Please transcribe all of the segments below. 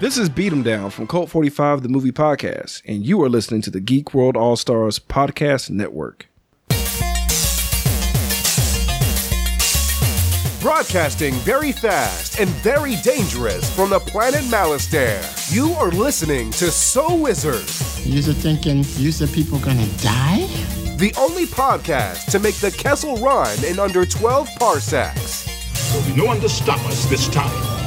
This is Beat 'em Down from Cult 45, the movie podcast, and you are listening to the Geek World All Stars Podcast Network. Broadcasting very fast and very dangerous from the planet Malastare. You are listening to So Wizard, You're thinking, you said people gonna die? the only podcast to make the Kessel run in under 12 parsecs. There'll be no one to stop us this time.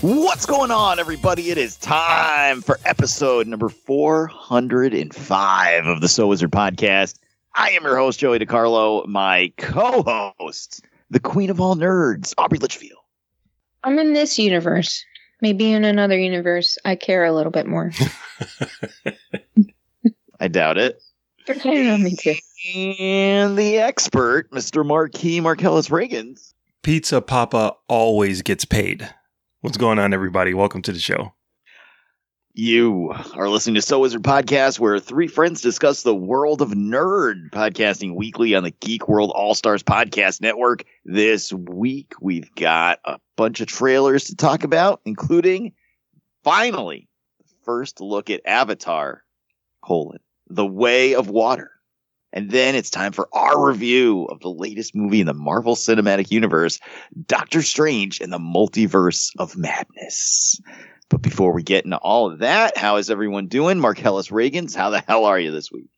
What's going on, everybody? It is time for episode number 405 of the So Wizard podcast. I am your host, Joey DiCarlo. My co host, the queen of all nerds, Aubrey Litchfield. I'm in this universe. Maybe in another universe, I care a little bit more. I doubt it. I know, me too. And the expert, Mr. Marquis Marcellus Reagans. Pizza Papa always gets paid. What's going on, everybody? Welcome to the show. You are listening to So Wizard Podcast, where three friends discuss the world of nerd, podcasting weekly on the Geek World All Stars Podcast Network. This week, we've got a bunch of trailers to talk about, including finally first look at Avatar: colon, The Way of Water. And then it's time for our review of the latest movie in the Marvel Cinematic Universe, Doctor Strange and the Multiverse of Madness. But before we get into all of that, how is everyone doing? Marcellus Reagans, how the hell are you this week?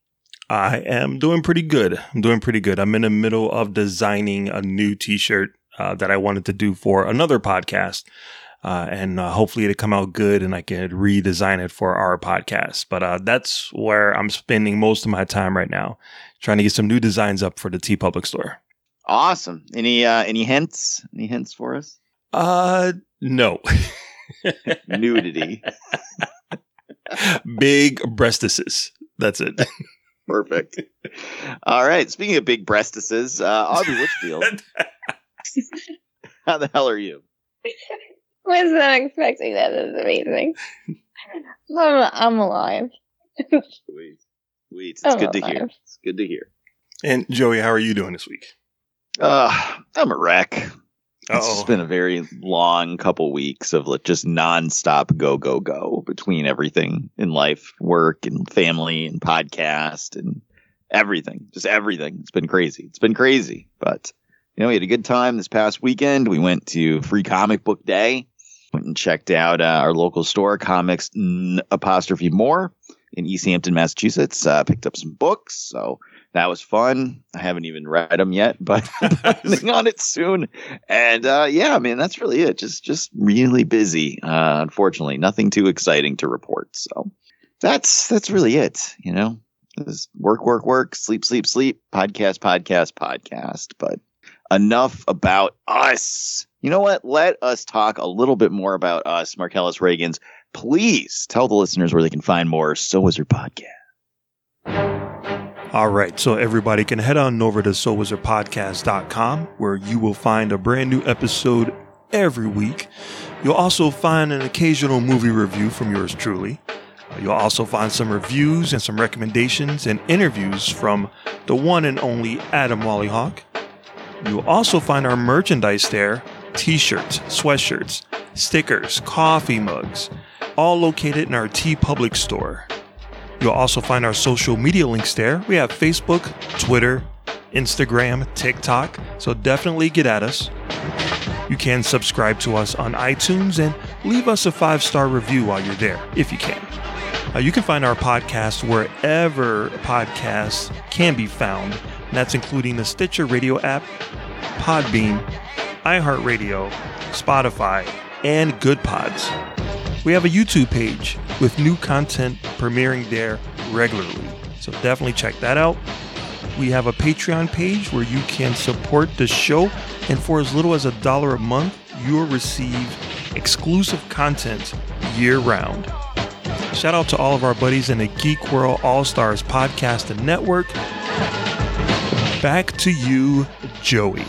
I am doing pretty good. I'm doing pretty good. I'm in the middle of designing a new T-shirt uh, that I wanted to do for another podcast, uh, and uh, hopefully it'll come out good, and I can redesign it for our podcast. But uh, that's where I'm spending most of my time right now, trying to get some new designs up for the TeePublic store. Awesome. Any uh, any hints? Any hints for us? Uh, no. Nudity. Big breastises. That's it. Perfect. All right. Speaking of big breastises, uh, Aubrey Litchfield, how the hell are you? Was not expecting that. That's amazing. I'm, I'm alive. Sweet. Sweet. It's Oh, good to hear. It's good to hear. and Joey, how are you doing this week? Uh, I'm a wreck. It's Uh-oh. just been a very long couple weeks of like just nonstop go go go between everything in life, work and family and podcast and everything. Just everything. It's been crazy. It's been crazy. But you know, we had a good time this past weekend. We went to Free Comic Book Day. Went and checked out uh, our local store, Comics N- apostrophe More in Easthampton, Massachusetts. Uh, picked up some books, so that was fun. I haven't even read them yet, but planning on it soon. And uh, yeah, man, that's really it. Just just really busy. Uh, unfortunately, nothing too exciting to report. So that's that's really it. You know, Just work, work, work, sleep, sleep, sleep. Podcast, podcast, podcast. But enough about us. You know what? Let us talk a little bit more about us, Marcellus Reagans. Please tell the listeners where they can find more So Wizard podcast. All right, so everybody can head on over to SoWizardPodcast.com where you will find a brand new episode every week. You'll also find an occasional movie review from yours truly. You'll also find some reviews and some recommendations and interviews from the one and only Adam Wallyhawk. You'll also find our merchandise there t shirts, sweatshirts, stickers, coffee mugs, all located in our TeePublic store. You'll also find our social media links there. We have Facebook, Twitter, Instagram, TikTok, so definitely get at us. You can subscribe to us on iTunes and leave us a five star review while you're there, if you can. Uh, you can find our podcast wherever podcasts can be found, and that's including the Stitcher Radio app, Podbean, iHeartRadio, Spotify, and Goodpods. We have a YouTube page with new content premiering there regularly, so definitely check that out. We have a Patreon page where you can support the show, and for as little as a dollar a month, you'll receive exclusive content year round. Shout out to all of our buddies in the Geek World All Stars podcast and network. Back to you, Joey.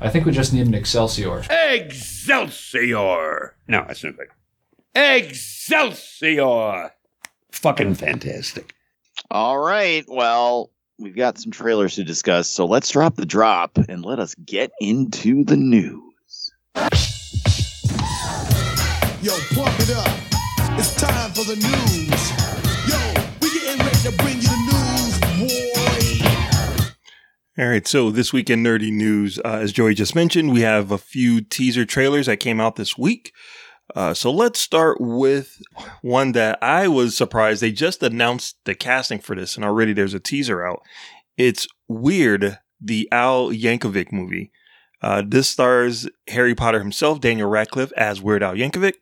I think we just need an Excelsior. Excelsior! No, that's not good. Excelsior! fucking fantastic. All right. Well, we've got some trailers to discuss, so let's drop the drop and let us get into the news. Yo, pump it up. It's time for the news. Yo, we getting ready to All right, so this week in nerdy news, uh, as Joey just mentioned, we have a few teaser trailers that came out this week. Uh, so let's start with one that I was surprised they just announced the casting for this, and already there's a teaser out. It's Weird, the Al Yankovic movie. Uh, this stars Harry Potter himself, Daniel Radcliffe, as Weird Al Yankovic,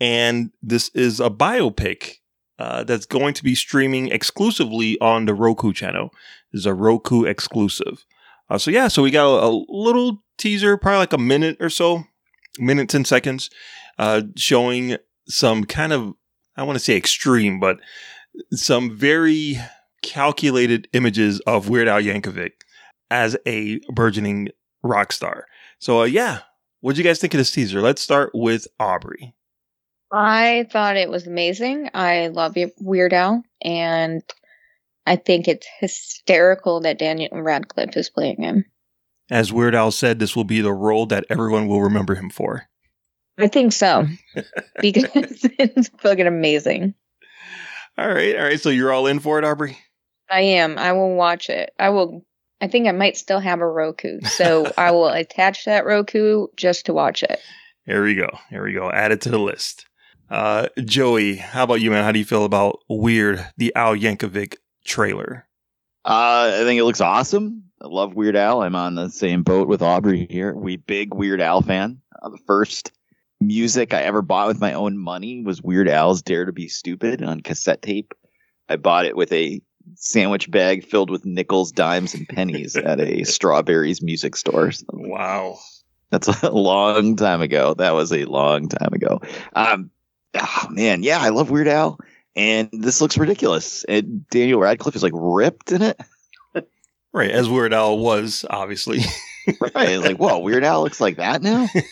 and this is a biopic uh, that's going to be streaming exclusively on the Roku channel. Is a Roku exclusive. Uh, so yeah, so we got a, a little teaser, probably like a minute or so, minute ten seconds, uh, showing some kind of I want to say extreme, but some very calculated images of Weird Al Yankovic as a burgeoning rock star. So uh, yeah, what do you guys think of this teaser? Let's start with Aubrey. I thought it was amazing. I love Weird Al, and I think it's hysterical that Daniel Radcliffe is playing him. As Weird Al said, this will be the role that everyone will remember him for. I think so because it's fucking amazing. All right, all right. So you're all in for it, Aubrey? I am. I will watch it. I will. I think I might still have a Roku, so I will attach that Roku just to watch it. Here we go. Here we go. Add it to the list. Uh, Joey, how about you, man? How do you feel about Weird, the Al Yankovic trailer? Uh, I think it looks awesome. I love Weird Al. I'm on the same boat with Aubrey here. We big Weird Al fan. Uh, the first music I ever bought with my own money was Weird Al's "Dare to Be Stupid" on cassette tape. I bought it with a sandwich bag filled with nickels, dimes, and pennies at a Strawberries music store. So Wow. that's a long time ago. That was a long time ago. Um, oh, man, yeah, I love Weird Al, and this looks ridiculous. And Daniel Radcliffe is like ripped in it. Right, as Weird Al was, obviously. Right, like whoa, Weird Al looks like that now.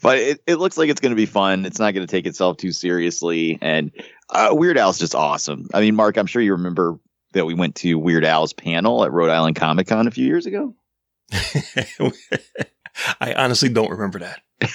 but it, it looks like it's going to be fun. It's not going to take itself too seriously, and uh, Weird Al's just awesome. I mean, Mark, I'm sure you remember that we went to Weird Al's panel at Rhode Island Comic Con a few years ago. I honestly don't remember that.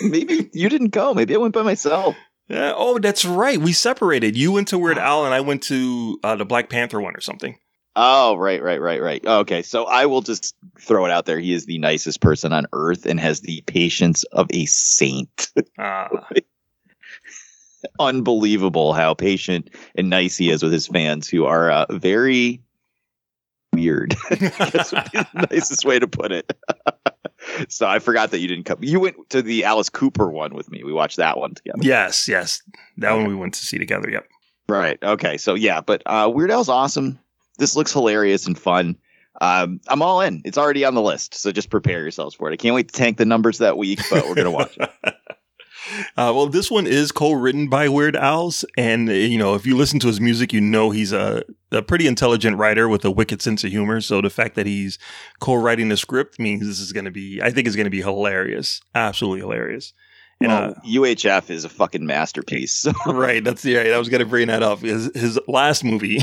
Maybe you didn't go. Maybe I went by myself. Yeah, oh, that's right. We separated. You went to Weird Al, and I went to uh, the Black Panther one or something. Oh, right, right, right, right. Okay, so I will just throw it out there. He is the nicest person on earth and has the patience of a saint. Uh, Unbelievable how patient and nice he is with his fans who are uh, very weird. I would be the nicest way to put it. so I forgot that you didn't come. You went to the Alice Cooper one with me. We watched that one together. yes, yes. That one we went to see together. Yep. Right. Okay. So yeah, but uh, Weird Al's awesome. This looks hilarious and fun. Um, I'm all in. It's already on the list, so just prepare yourselves for it. I can't wait to tank the numbers that week, but we're gonna watch it. Uh, well, this one is co-written by Weird Al's, and uh, you know, if you listen to his music, you know he's a, a pretty intelligent writer with a wicked sense of humor. So the fact that he's co-writing the script means this is going to be, I think, it's going to be hilarious, absolutely hilarious. And, Well, uh, UHF is a fucking masterpiece. right, that's the right. I was going to bring that up. His, his last movie,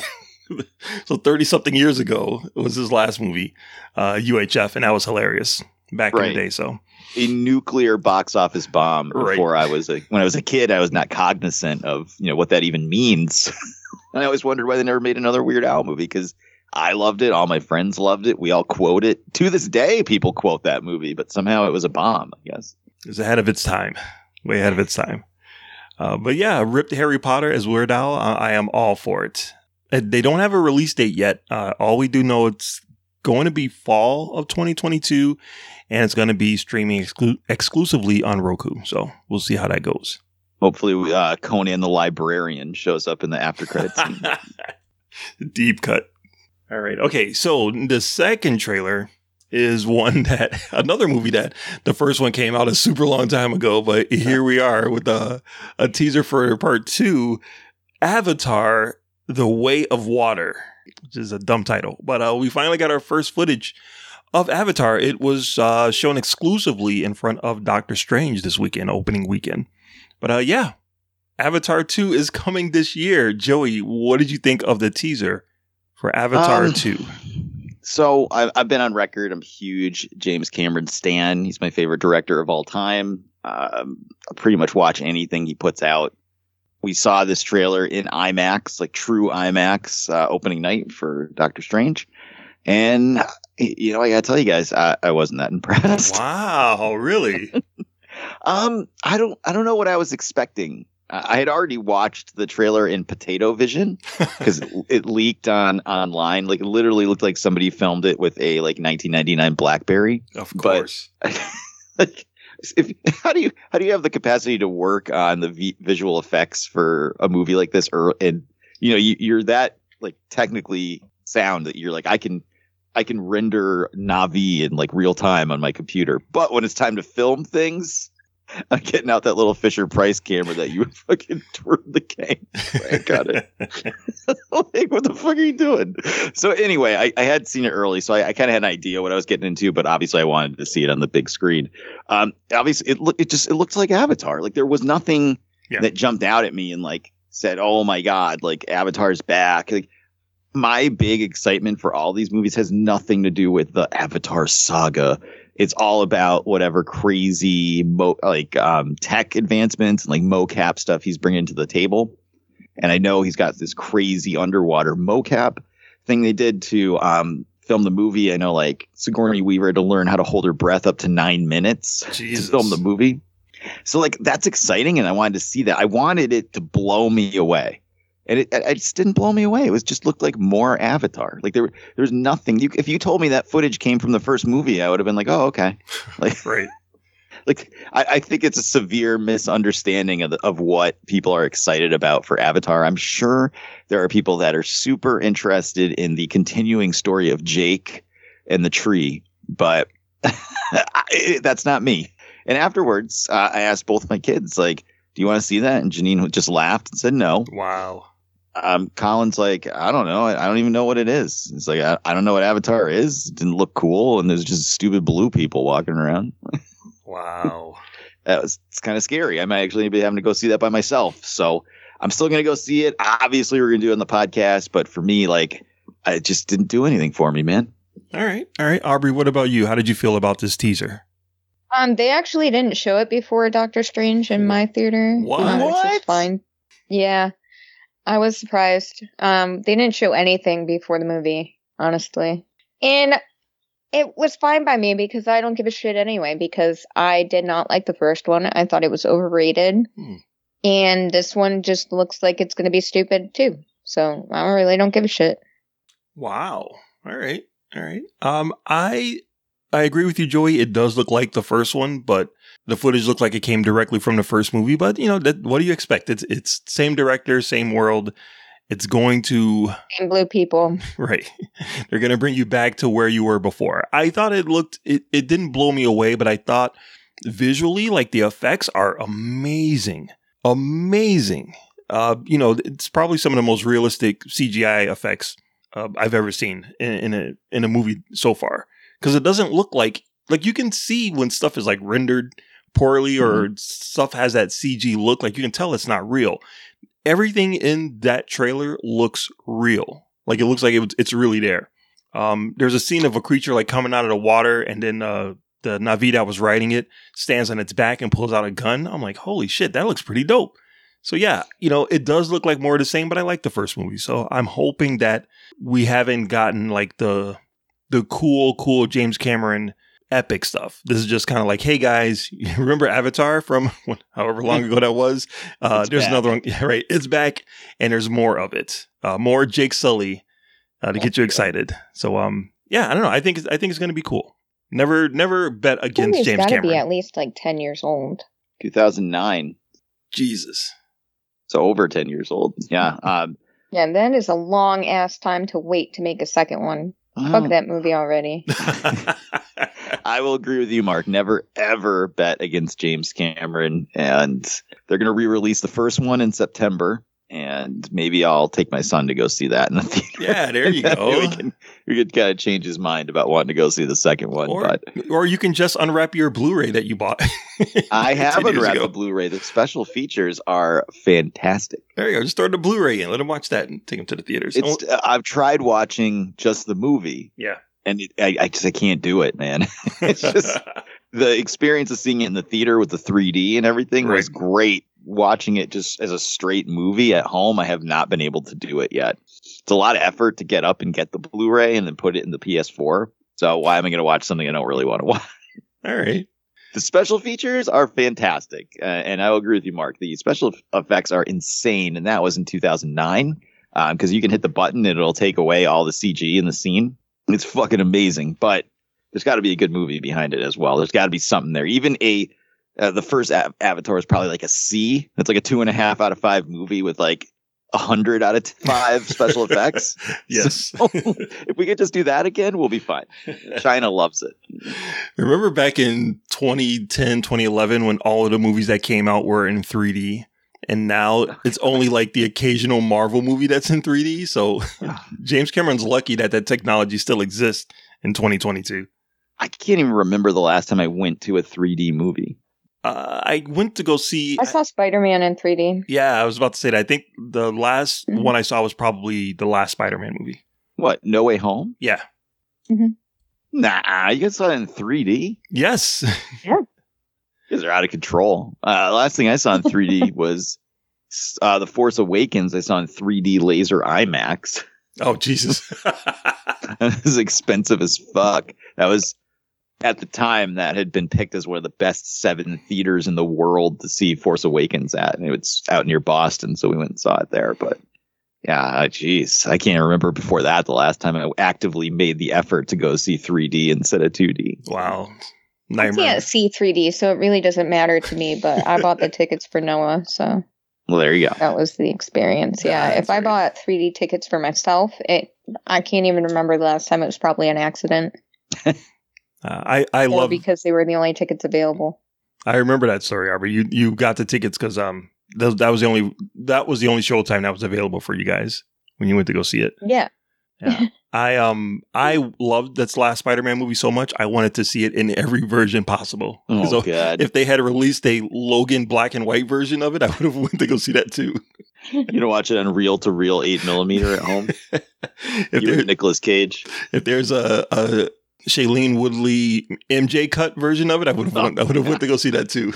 so thirty something years ago, was his last movie, uh, UHF, and that was hilarious back in the day. So a nuclear box office bomb Right. before I was a when I was a kid I was not cognizant of you know what that even means and I always wondered why they never made another Weird Al movie because I loved it all my friends loved it we all quote it to this day people quote that movie but somehow it was a bomb I guess it was ahead of its time, way ahead of its time. Uh, but yeah, ripped Harry Potter as Weird Al. I, I am all for it. Uh, They don't have a release date yet. Uh, all we do know it's going to be fall of 2022, and it's going to be streaming exclu- exclusively on Roku. So we'll see how that goes. hopefully uh, Conan the Librarian shows up in the after credits Deep cut. All right. Okay. So the second trailer is one that another movie that the first one came out a super long time ago, but here we are with a, a teaser for part two Avatar The Way of Water, which is a dumb title. But uh, we finally got our first footage of Avatar. It was uh, shown exclusively in front of Doctor Strange this weekend, opening weekend. But uh, yeah, Avatar 2 is coming this year. Joey, what did you think of the teaser for Avatar Um, 2? So I've, I've been on record. I'm huge James Cameron stan. He's my favorite director of all time. Um, I pretty much watch anything he puts out. We saw this trailer in IMAX, like true IMAX, uh, opening night for Doctor Strange, and you know I gotta tell you guys, I, I wasn't that impressed. Wow, really? Um, I don't, I don't know what I was expecting. I had already watched the trailer in Potato Vision because it, leaked on online. Like it literally looked like somebody filmed it with a like 1999 BlackBerry. Of But- course. like, if how do you how do you have the capacity to work on the v- visual effects for a movie like this? Or and you know you, you're that like technically sound that you're like I can I can render Na'vi in like real time on my computer, but when it's time to film things. I'm getting out that little Fisher Price camera that you fucking turned the game. I got it. like, what the fuck are you doing? So anyway, I, I had seen it early, so I, I kind of had an idea what I was getting into, but obviously I wanted to see it on the big screen. Um, obviously it looked, it just, it looked like Avatar. Like there was nothing Yeah. that jumped out at me and like said, "Oh my god, like Avatar's back." Like my big excitement for all these movies has nothing to do with the Avatar saga. It's all about whatever crazy mo- like um, tech advancements and like mocap stuff he's bringing to the table. And I know he's got this crazy underwater mocap thing they did to um, film the movie. I know like Sigourney Weaver had to learn how to hold her breath up to nine minutes Jesus. to film the movie. So like that's exciting, and I wanted to see that. I wanted it to blow me away, and it, it just didn't blow me away. It was just looked like more Avatar. Like there, there was nothing. You, if you told me that footage came from the first movie, I would have been like, oh okay. Like, Right. like I, I think it's a severe misunderstanding of the, of what people are excited about for Avatar. I'm sure there are people that are super interested in the continuing story of Jake and the tree, but I, that's not me. And afterwards, uh, I asked both my kids, like, "Do you want to see that?" And Janine just laughed and said no. Wow. Um, Colin's like, "I don't know. I, I don't even know what it is." It's like, I, I don't know what Avatar is. It didn't look cool, and there's just stupid blue people walking around Wow. that was it's kind of scary. I might actually be having to go see that by myself. So I'm still gonna go see it. Obviously, we're gonna do it on the podcast, but for me, like, it just didn't do anything for me, man. All right. All right. Aubrey, what about you? How did you feel about this teaser? Um, they actually didn't show it before Doctor Strange in my theater. What? um, Which What? is fine. Yeah, I was surprised. Um, they didn't show anything before the movie, honestly, and it was fine by me because I don't give a shit anyway. Because I did not like the first one. I thought it was overrated, Hmm. and this one just looks like it's going to be stupid too. So I really don't give a shit. Wow. All right. All right. Um, I I agree with you, Joey. It does look like the first one, but the footage looked like it came directly from the first movie. But you know, that, what do you expect? It's it's same director, same world. It's going to And blue people. right. They're going to bring you back to where you were before. I thought it looked it it didn't blow me away, but I thought visually like the effects are amazing. Amazing. Uh, you know, it's probably some of the most realistic CGI effects uh, I've ever seen in, in a in a movie so far because it doesn't look like like you can see when stuff is like rendered poorly or stuff has that CG look like you can tell it's not real. Everything in that trailer looks real. Like it looks like it, it's really there. Um, there's a scene of a creature like coming out of the water, and then uh, the Na'vi that was riding it stands on its back and pulls out a gun. I'm like, holy shit, that looks pretty dope. So yeah, you know, it does look like more of the same, but I like the first movie. So I'm hoping that we haven't gotten like the the cool, cool James Cameron epic stuff. This is just kind of like, hey guys, remember Avatar from when- however long ago that was? Uh, there's back. another one, yeah, right? It's back, and there's more of it. Uh, more Jake Sully uh, to get you excited. So um, yeah, I don't know. I think it's, I think it's going to be cool. Never, never bet against Movie's James got to Cameron. be at least like ten years old. 2009, Jesus. so over 10 years old. Yeah. Um, Yeah, that is a long ass time to wait to make a second one. Fuck oh. that movie already. I will agree with you, Mark. Never ever bet against James Cameron, and they're going to re-release the first one in September, and maybe I'll take my son to go see that in the theater. Yeah, there you go. We can we could kind of change his mind about wanting to go see the second one. Or, but or you can just unwrap your Blu-ray that you bought. I have unwrapped ago. the Blu-ray. The special features are fantastic. There you go. Just throw the Blu-ray in. Let him watch that and take him to the theaters. It's uh, I've tried watching just the movie, yeah. and it, I, I just I can't do it, man. it's just the experience of seeing it in the theater with the 3D and everything was great. Watching it just as a straight movie at home, I have not been able to do it yet. It's a lot of effort to get up and get the Blu-ray and then put it in the PS4. So why am I going to watch something I don't really want to watch? All right. The special features are fantastic, uh, and I will agree with you, Mark. The special effects are insane, and that was in 2009 because you can hit the button and it'll take away all the CG in the scene. It's fucking amazing, but there's got to be a good movie behind it as well. There's got to be something there. Even a uh, the first a- Avatar is probably like a C. It's like a two and a half out of five movie with like a hundred out of five special effects. Yes. So, if we could just do that again, we'll be fine. China loves it. Remember back in 2010, 2011 when all of the movies that came out were in 3D? And now it's only like the occasional Marvel movie that's in 3D. So James Cameron's lucky that that technology still exists in 2022. I can't even remember the last time I went to a 3D movie. Uh, I went to go see. I saw Spider Man in 3D. Yeah, I was about to say that. I think the last Mhm. one I saw was probably the last Spider-Man movie. What? No Way Home? Yeah. Nah, you guys saw it in 3D. Yes. You guys are out of control. Uh, last thing I saw in 3D was uh, The Force Awakens. I saw in 3D laser IMAX. Oh Jesus. it was expensive as fuck. That was at the time that had been picked as one of the best seven theaters in the world to see Force Awakens at, and it was out near Boston, so we went and saw it there. But yeah, jeez, I can't remember before that the last time I actively made the effort to go see 3D instead of 2D. Wow, I can't see 3D, so it really doesn't matter to me. But I bought the tickets for Noah, so Well, there you go. that was the experience. Yeah, if I bought 3D tickets for myself, it I can't even remember the last time. It was probably an accident, Uh, I I or love. because they were the only tickets available. I remember that story, Aubrey. You you got the tickets because um that, that was the only that was the only showtime that was available for you guys when you went to go see it. Yeah, Yeah. I um I loved that last Spider-Man movie so much. I wanted to see it in every version possible. Oh, so God. if they had released a Logan black and white version of it, I would have went to go see that too. You don't watch it on reel to reel eight millimeter at home. If you there- and Nicolas Cage. If there's a, a Shailene Woodley MJ cut version of it, I would have Oh, went, I would have went to go see that too.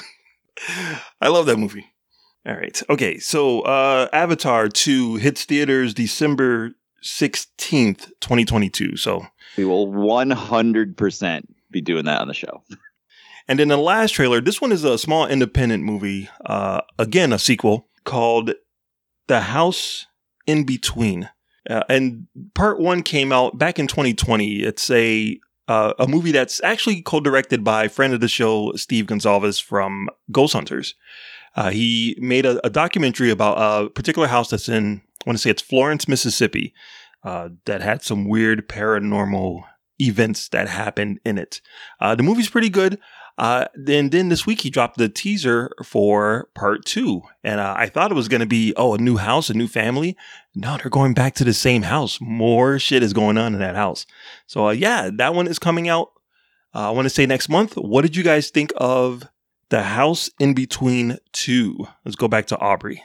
I love that movie. All right. Okay. So uh Avatar 2 hits theaters December 16th, 2022. So We will one hundred percent be doing that on the show. and then the last trailer, this one is a small independent movie, uh again a sequel called The House in Between. Uh, and part 1 came out back in 2020. It's a uh, a movie that's actually co-directed by friend of the show Steve Gonzales from Ghost Hunters. Uh, he made a, a documentary about a particular house that's in I want to say it's Florence, Mississippi, uh, that had some weird paranormal events that happened in it. Uh, the movie's pretty good. Uh, then then this week he dropped the teaser for part two, and uh, I thought it was going to be oh a new house, a new family. No, they're going back to the same house. More shit is going on in that house. So uh, yeah, that one is coming out. Uh, I want to say next month. What did you guys think of the house in between two? Let's go back to Aubrey.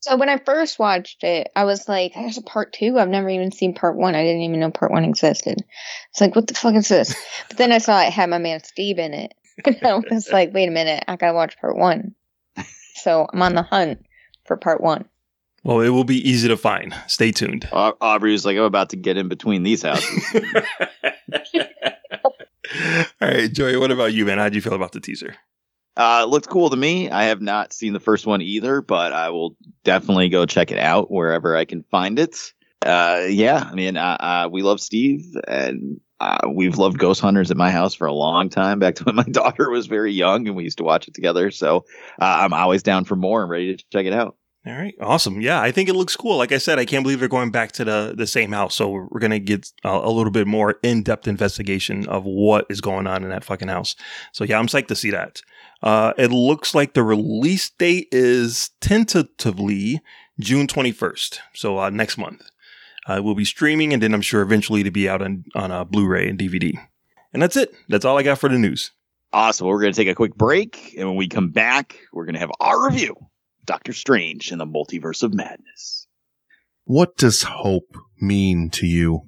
So when I first watched it, I was like, "There's a part two. I've never even seen part one. I didn't even know part one existed." It's like, what the fuck is this? But then I saw it had my man Steve in it, and I was like, "Wait a minute, I gotta watch part one." So I'm on the hunt for part one. Well, it will be easy to find. Stay tuned. Au- Aubrey was like, I'm about to get in between these houses. All right, Joey, what about you, man? How'd you feel about the teaser? Uh, it looked cool to me. I have not seen the first one either, but I will definitely go check it out wherever I can find it. Uh, yeah, I mean, uh, uh, we love Steve, and uh, we've loved Ghost Hunters at my house for a long time, back to when my daughter was very young, and we used to watch it together. So uh, I'm always down for more and ready to check it out. All right, awesome. Yeah, I think it looks cool. Like I said, I can't believe they're going back to the the same house. So we're, we're gonna get a, a little bit more in depth investigation of what is going on in that fucking house. So yeah, I'm psyched to see that. Uh, it looks like the release date is tentatively June 21st. So uh, next month. Uh, will be streaming and then I'm sure eventually to be out on, on uh, Blu ray and DVD. And that's it. That's all I got for the news. Awesome. We're going to take a quick break. And when we come back, we're going to have our review Doctor Strange and the Multiverse of Madness. What does hope mean to you?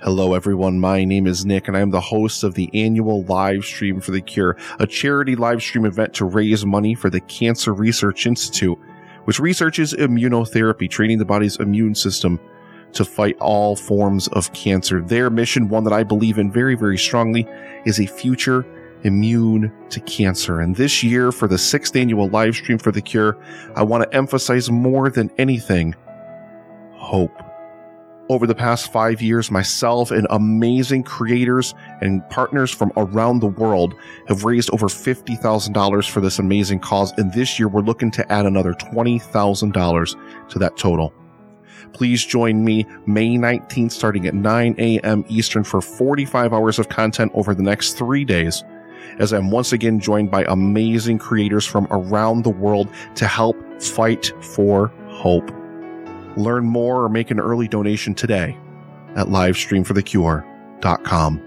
Hello, everyone. My name is Nick, and I am the host of the annual live stream for the cure, a charity live stream event to raise money for the Cancer Research Institute, which researches immunotherapy, training the body's immune system to fight all forms of cancer. Their mission, one that I believe in very, very strongly, is a future immune to cancer. And this year, for the sixth annual live stream for the cure, I want to emphasize more than anything hope. Over the past five years, myself and amazing creators and partners from around the world have raised over $50,000 for this amazing cause. And this year, we're looking to add another $20,000 to that total. Please join me May 19th, starting at 9 a.m. Eastern for 45 hours of content over the next three days, as I'm once again joined by amazing creators from around the world to help fight for hope. Learn more or make an early donation today at livestreamforthecure.com.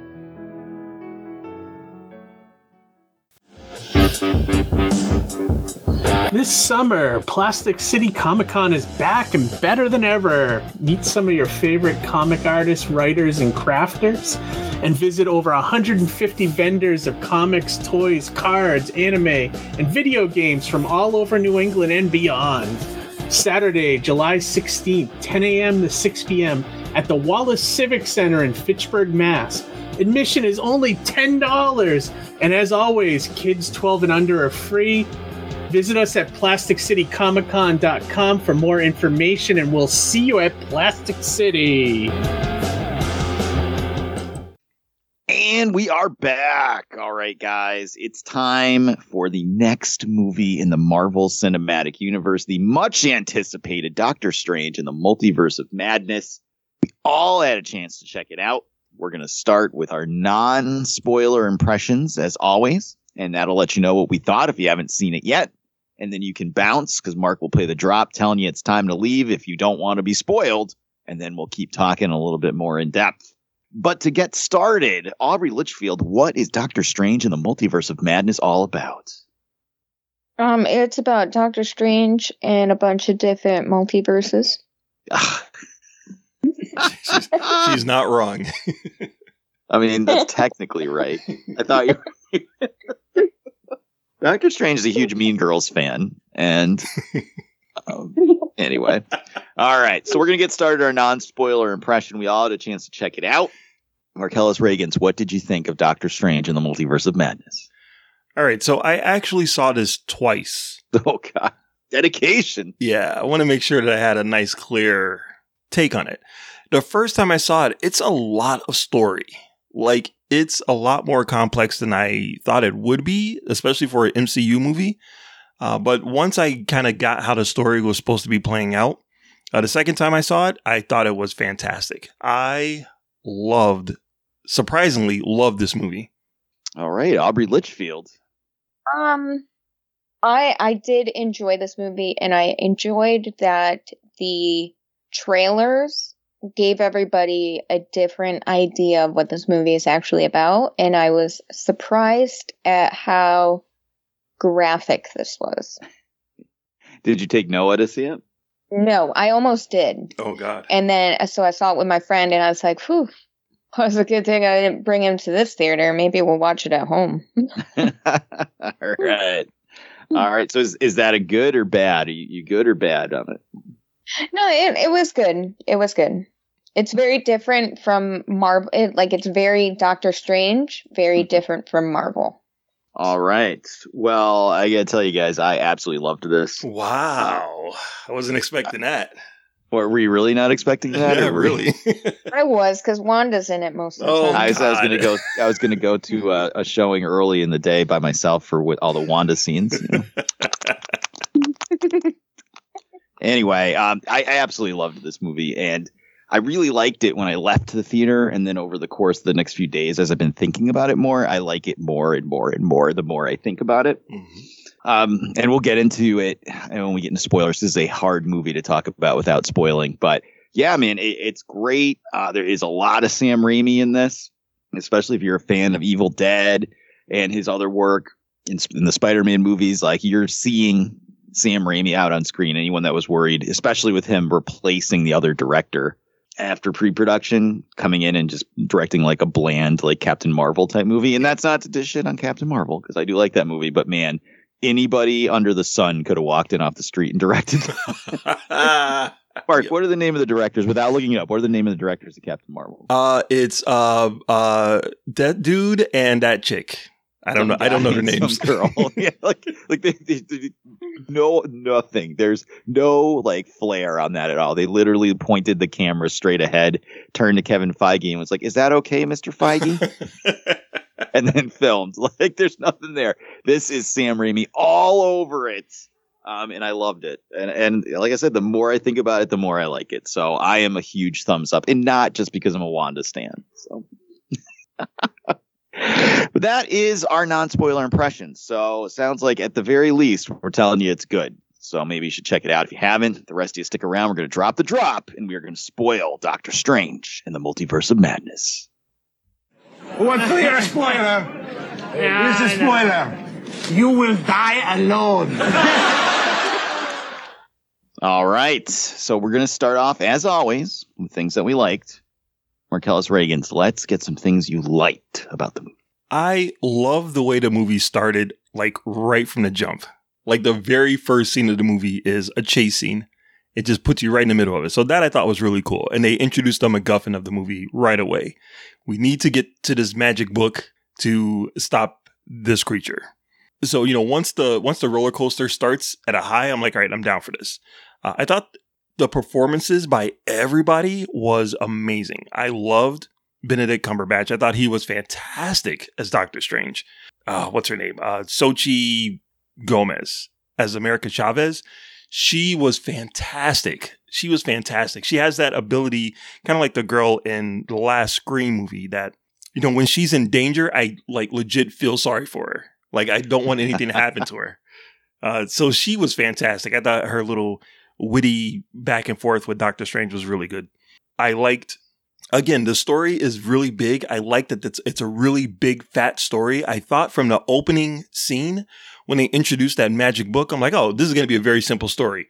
This summer, Plastic City Comic Con is back and better than ever. Meet some of your favorite comic artists, writers, and crafters, and visit over 150 vendors of comics, toys, cards, anime, and video games from all over New England and beyond. Saturday, July 16th, 10 a.m. to 6 p.m. at the Wallace Civic Center in Fitchburg, Mass. Admission is only $10. And as always, kids 12 and under are free. Visit us at plasticcitycomiccon.com for more information, and we'll see you at Plastic City. And we are back. All right, guys. It's time for the next movie in the Marvel Cinematic Universe, the much anticipated Doctor Strange in the Multiverse of Madness. We all had a chance to check it out. We're going to start with our non spoiler impressions, as always, and that'll let you know what we thought if you haven't seen it yet. And then you can bounce because Mark will play the drop telling you it's time to leave if you don't want to be spoiled. And then we'll keep talking a little bit more in depth. But to get started, Aubrey Litchfield, what is Doctor Strange in the Multiverse of Madness all about? Um, it's about Doctor Strange and a bunch of different multiverses. she's, she's not wrong. I mean, that's technically right. I thought you. Doctor Strange is a huge Mean Girls fan, and um, anyway, all right. So we're gonna get started our non-spoiler impression. We all had a chance to check it out. Marcellus Reagans, what did you think of Doctor Strange in the Multiverse of Madness? All right, so I actually saw this twice. Oh God, dedication. Yeah, I want to make sure that I had a nice, clear take on it. The first time I saw it, it's a lot of story. Like it's a lot more complex than I thought it would be, especially for an MCU movie. Uh, but once I kind of got how the story was supposed to be playing out, uh, the second time I saw it, I thought it was fantastic. I loved, surprisingly, loved this movie. All right, Aubrey Litchfield. Um, I I did enjoy this movie, and I enjoyed that the trailers gave everybody a different idea of what this movie is actually about, and I was surprised at how graphic this was. Did you take Noah to see it? No, I almost did. Oh God. And then so I saw it with my friend and I was like, whew, well, it's a good thing I didn't bring him to this theater. Maybe we'll watch it at home. All right. All right. So is, is that a good or bad? Are you, you good or bad on it? No, it, it was good. It was good. It's very different from Marvel. It, like it's very Doctor Strange, very mm-hmm. different from Marvel. All right. Well, I gotta tell you guys, I absolutely loved this. Wow. I wasn't expecting that. What, were you really not expecting that? Yeah, or were you- really. I was because Wanda's in it most of the Oh, time. I was, I was gonna go. I was gonna go to uh, a showing early in the day by myself for with all the Wanda scenes. you know. anyway, um, I, I absolutely loved this movie, and I really liked it when I left the theater, and then over the course of the next few days, as I've been thinking about it more, I like it more and more and more. The more I think about it, Mhm. Um, and we'll get into it and when we get into spoilers. This is a hard movie to talk about without spoiling, but yeah, man, it, it's great. Uh, there is a lot of Sam Raimi in this, especially if you're a fan of Evil Dead and his other work in, in the Spider-Man movies. Like you're seeing Sam Raimi out on screen. Anyone that was worried, especially with him replacing the other director after pre-production, coming in and just directing like a bland, like Captain Marvel type movie. And that's not to dish shit on Captain Marvel because I do like that movie, but man, anybody under the sun could have walked in off the street and directed. Mark, what are the name of the directors? Without looking it up, what are the name of the directors of Captain Marvel? Uh, it's uh uh that dude and that chick. I don't know. I don't know guy their names. Girl. yeah, like like they, they, they- no nothing. There's no like flair on that at all. They literally pointed the camera straight ahead, turned to Kevin Feige and was like, "Is that okay, Mr. Feige?" and then filmed. Like there's nothing there. This is Sam Raimi all over it. Um, and I loved it. And and like I said, the more I think about it, the more I like it. So I am a huge thumbs up, and not just because I'm a Wanda stan. So. But that is our non spoiler impression. So it sounds like at the very least, we're telling you it's good. So maybe you should check it out if you haven't. The rest of you stick around. We're going to drop the drop and we are going to spoil Doctor Strange and the Multiverse of Madness. What's clear spoiler? Here's the spoiler. You will die alone. All right. So we're going to start off, as always, with things that we liked. Marcellus Reagan's Let's Get Some Things You Liked About the Movie. I love the way the movie started, like right from the jump. Like the very first scene of the movie is a chase scene. It just puts you right in the middle of it. So that I thought was really cool. And they introduced the MacGuffin of the movie right away. We need to get to this magic book to stop this creature. So you know, once the once the roller coaster starts at a high, I'm like, all right, I'm down for this. Uh, I thought the performances by everybody was amazing. I loved Benedict Cumberbatch. I thought he was fantastic as Doctor Strange. Uh, what's her name? Uh, Xochitl Gomez as America Chavez. She was fantastic. She was fantastic. She has that ability, kind of like the girl in the last Scream movie that, you know, when she's in danger, I like legit feel sorry for her. Like I don't want anything to happen to her. Uh, so she was fantastic. I thought her little witty back and forth with Doctor Strange was really good. I liked again the story is really big. I like that it's it's a really big fat story. I thought from the opening scene when they introduced that magic book, I'm like, oh, this is going to be a very simple story.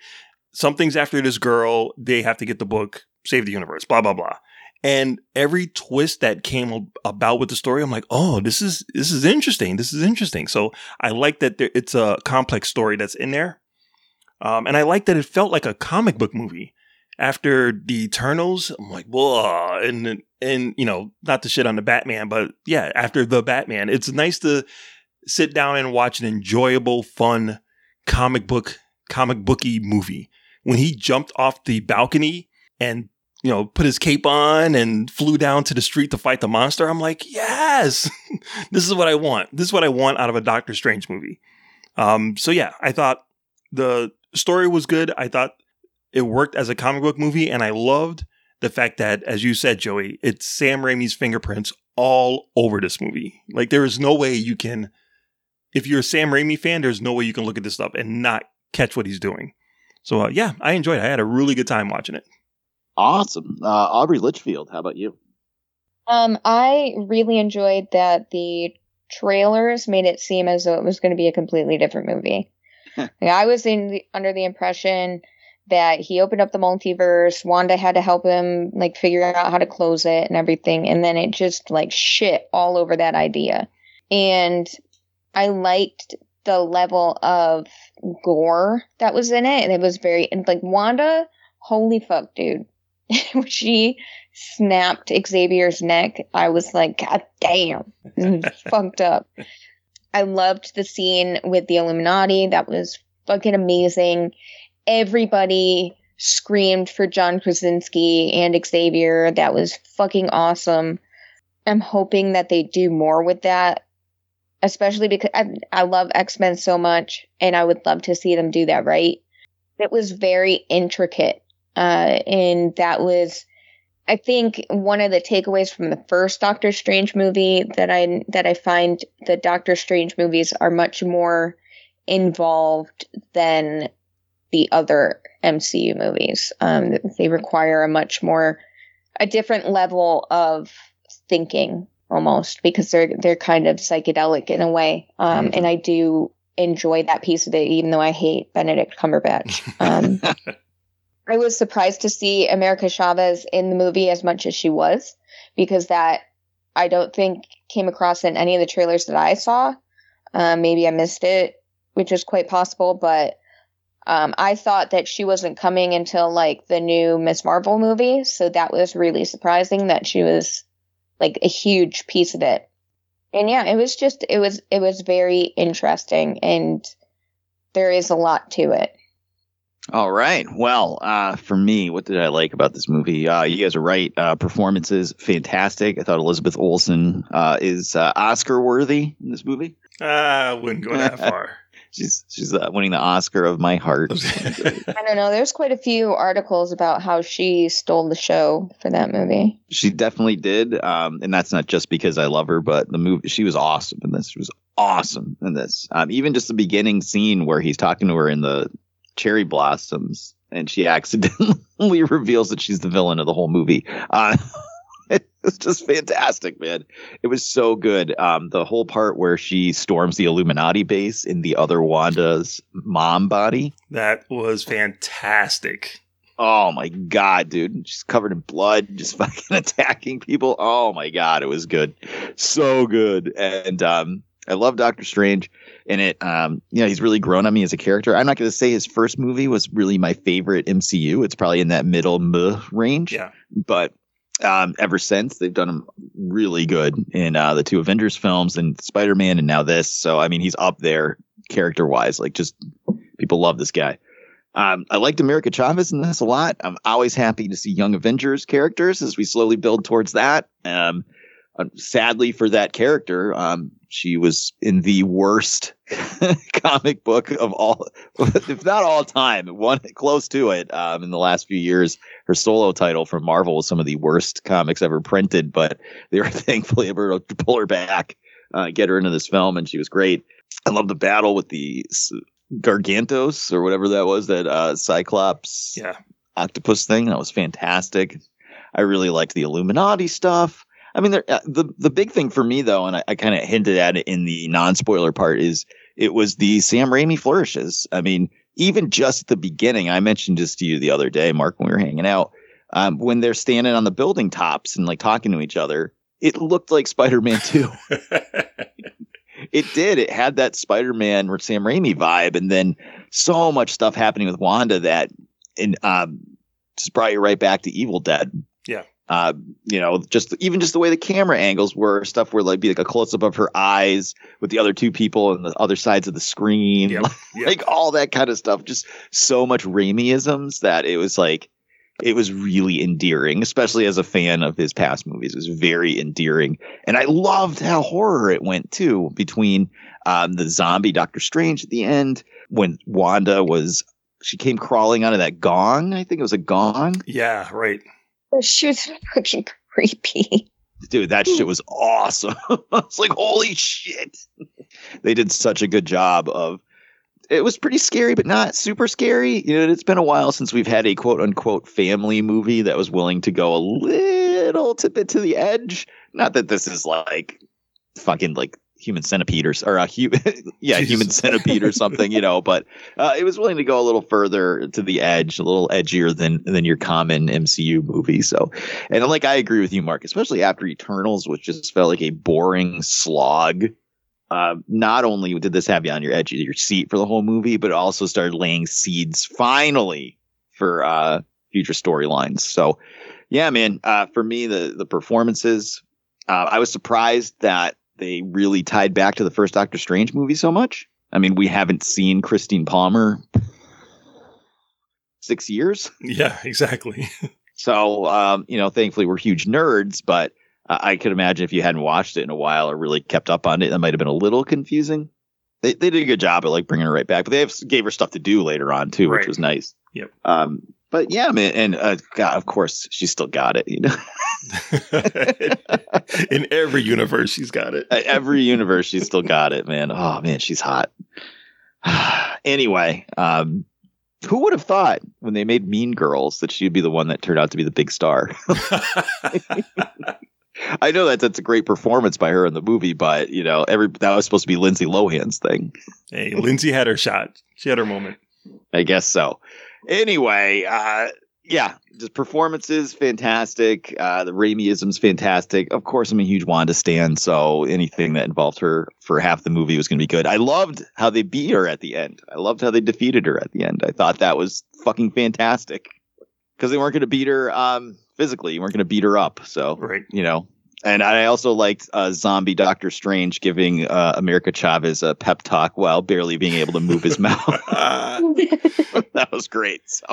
Something's after this girl. They have to get the book, save the universe, blah blah blah. And every twist that came about with the story, I'm like, oh, this is this is interesting. This is interesting. So I like that there, it's a complex story that's in there. Um, and I like that it felt like a comic book movie. After the Eternals, I'm like, whoa, and and you know, not to shit on the Batman, but yeah, after the Batman, it's nice to sit down and watch an enjoyable, fun comic book, comic booky movie. When he jumped off the balcony and you know put his cape on and flew down to the street to fight the monster, I'm like, yes, this is what I want. This is what I want out of a Doctor Strange movie. Um, so yeah, I thought the story was good. I thought it worked as a comic book movie, and I loved the fact that, as you said, Joey, it's Sam Raimi's fingerprints all over this movie. Like there is no way you can, if you're a Sam Raimi fan, there's no way you can look at this stuff and not catch what he's doing. So uh, yeah, I enjoyed it. I had a really good time watching it. Awesome. Uh, Aubrey Litchfield, how about you? Um, I really enjoyed that the trailers made it seem as though it was going to be a completely different movie. like, I was in the, under the impression that he opened up the multiverse. Wanda had to help him like figure out how to close it and everything, and then it just like shit all over that idea. And I liked the level of gore that was in it, and it was very and, like Wanda. Holy fuck, dude! when she snapped Xavier's neck, I was like, God damn, fucked up. I loved the scene with the Illuminati. That was fucking amazing. Everybody screamed for John Krasinski and Xavier. That was fucking awesome. I'm hoping that they do more with that, especially because I, I love X Men so much, and I would love to see them do that right. It was very intricate, uh, and that was, I think, one of the takeaways from the first Doctor Strange movie that I that I find the Doctor Strange movies are much more involved than the other MCU movies. Um, they require a much more a different level of thinking almost because they're they're kind of psychedelic in a way. Um, and I do enjoy that piece of it, even though I hate Benedict Cumberbatch. Um, I was surprised to see America Chavez in the movie as much as she was because that I don't think came across in any of the trailers that I saw. Um, maybe I missed it, which is quite possible, but um, I thought that she wasn't coming until like the new Ms. Marvel movie, so that was really surprising that she was like a huge piece of it. And yeah, it was just it was it was very interesting and there is a lot to it. All right. Well, uh, for me, what did I like about this movie? Uh, you guys are right. Uh, performances fantastic. I thought Elizabeth Olsen uh, is uh, Oscar worthy in this movie. Ah, I wouldn't go that far. she's she's uh, winning the Oscar of my heart. I don't know. There's quite a few articles about how she stole the show for that movie. she definitely did, um, and that's not just because I love her, but the movie she was awesome in this. She was awesome in this. Um, even just the beginning scene where he's talking to her in the cherry blossoms, and she accidentally reveals that she's the villain of the whole movie. Uh, it's just fantastic, man. It was so good. Um, the whole part where she storms the Illuminati base in the other Wanda's mom body. That was fantastic. Oh my god, dude! She's covered in blood, just fucking attacking people. Oh my god, it was good, so good. And um, I love Doctor Strange in it. Um, you know, he's really grown on me as a character. I'm not going to say his first movie was really my favorite MCU. It's probably in that middle meh range. Yeah. But um, ever since they've done him really good in uh, the two Avengers films and Spider Man and now this. So I mean, he's up there character wise. Like, just people love this guy. Um, I liked America Chavez in this a lot. I'm always happy to see Young Avengers characters as we slowly build towards that. Um, sadly for that character, um, she was in the worst comic book of all, if not all time, one close to it. Um, in the last few years, her solo title from Marvel was some of the worst comics ever printed, but they were thankfully able to pull her back, uh, get her into this film, and she was great. I love the battle with the Gargantos or whatever that was, that uh, Cyclops Yeah. octopus thing. That was fantastic. I really liked the Illuminati stuff. I mean, there, uh, the the big thing for me though, and I, I kind of hinted at it in the non spoiler part, is it was the Sam Raimi flourishes. I mean, even just at the beginning, I mentioned this to you the other day, Mark, when we were hanging out, um, when they're standing on the building tops and like talking to each other, it looked like Spider Man Two. it did. It had that Spider Man or Sam Raimi vibe, and then so much stuff happening with Wanda that and um, just brought you right back to Evil Dead. Yeah. Uh, you know, just even just the way the camera angles were, stuff where like be like a close up of her eyes with the other two people on the other sides of the screen, Yep, yep. like all that kind of stuff. Just so much Raimiisms that it was like it was really endearing, especially as a fan of his past movies. It was very endearing, and I loved how horror it went too. Between um, the zombie Doctor Strange at the end, when Wanda was she came crawling out of that gong. I think it was a gong. Yeah, right. She was fucking creepy. Dude, that shit was awesome. I was like, holy shit. They did such a good job of it was pretty scary, but not super scary. You know, it's been a while since we've had a quote unquote family movie that was willing to go a little bit to the edge. Not that this is like fucking like human centipede or, or a human, yeah, Jesus. human centipede or something, you know, but uh, it was willing to go a little further to the edge, a little edgier than, than your common MCU movie. So, and like, I agree with you, Mark, especially after Eternals, which just felt like a boring slog. Uh, not only did this have you on your edge of your seat for the whole movie, but it also started laying seeds finally for uh, future storylines. So, yeah, man, uh, for me, the the performances, uh, I was surprised that they really tied back to the first Doctor Strange movie so much. I mean, we haven't seen Christine Palmer six years. Yeah, exactly. So, um, you know, thankfully we're huge nerds, but uh, I could imagine if you hadn't watched it in a while or really kept up on it, that might have been a little confusing. They, they did a good job at like bringing her right back, but they have, gave her stuff to do later on too, which was nice. Yep. Um, but yeah, man, and uh, God, of course, she still got it. You know, In every universe, she's got it. every universe, she's still got it, man. Oh man, she's hot. anyway, um, who would have thought when they made Mean Girls that she'd be the one that turned out to be the big star? I know that that's a great performance by her in the movie, but you know, every that was supposed to be Lindsay Lohan's thing. Hey, Lindsay had her shot. She had her moment. I guess so. Anyway, uh, yeah, just performances fantastic. Uh, the Raimiism's fantastic. Of course, I'm a huge Wanda stan, so anything that involved her for half the movie was going to be good. I loved how they beat her at the end. I loved how they defeated her at the end. I thought that was fucking fantastic because they weren't going to beat her um, physically. You weren't going to beat her up. So, right. you know. And I also liked uh, zombie Doctor Strange giving uh, America Chavez a pep talk while barely being able to move his mouth. that was great. So,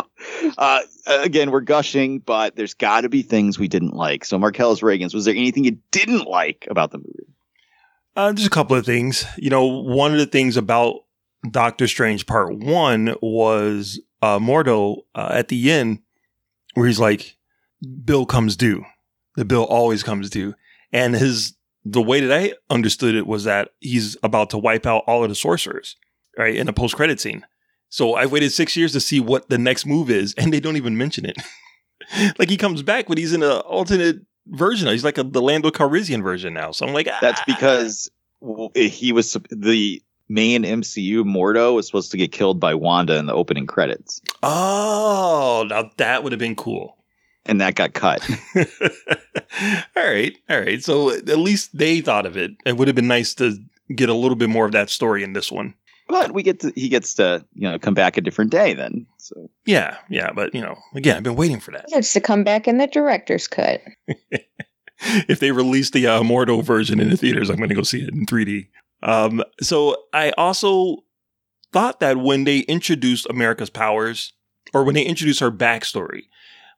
uh, again, we're gushing, but there's got to be things we didn't like. So, Marcellus Reagans, was there anything you didn't like about the movie? Uh, just a couple of things. You know, one of the things about Doctor Strange Part One was uh, Mordo uh, at the end, where he's like, "Bill comes due." The bill always comes due, and his the way that I understood it was that he's about to wipe out all of the sorcerers, right, in a post credit scene. So I've waited six years to see what the next move is, and they don't even mention it. like he comes back, but he's in an alternate version. He's like a, the Lando Calrissian version now. So I'm like, ah. That's because he was the main MCU Mordo was supposed to get killed by Wanda in the opening credits, oh, now that would have been cool. And that got cut. all right, all right. So at least they thought of it. It would have been nice to get a little bit more of that story in this one. but we get to he gets to you know come back a different day then. So Yeah, yeah, but you know, again, I've been waiting for that. It's to come back in the director's cut. if they release the uh, Mordo version in the theaters, I'm going to go see it in 3D. Um, so I also thought that when they introduced America's powers, or when they introduced her backstory,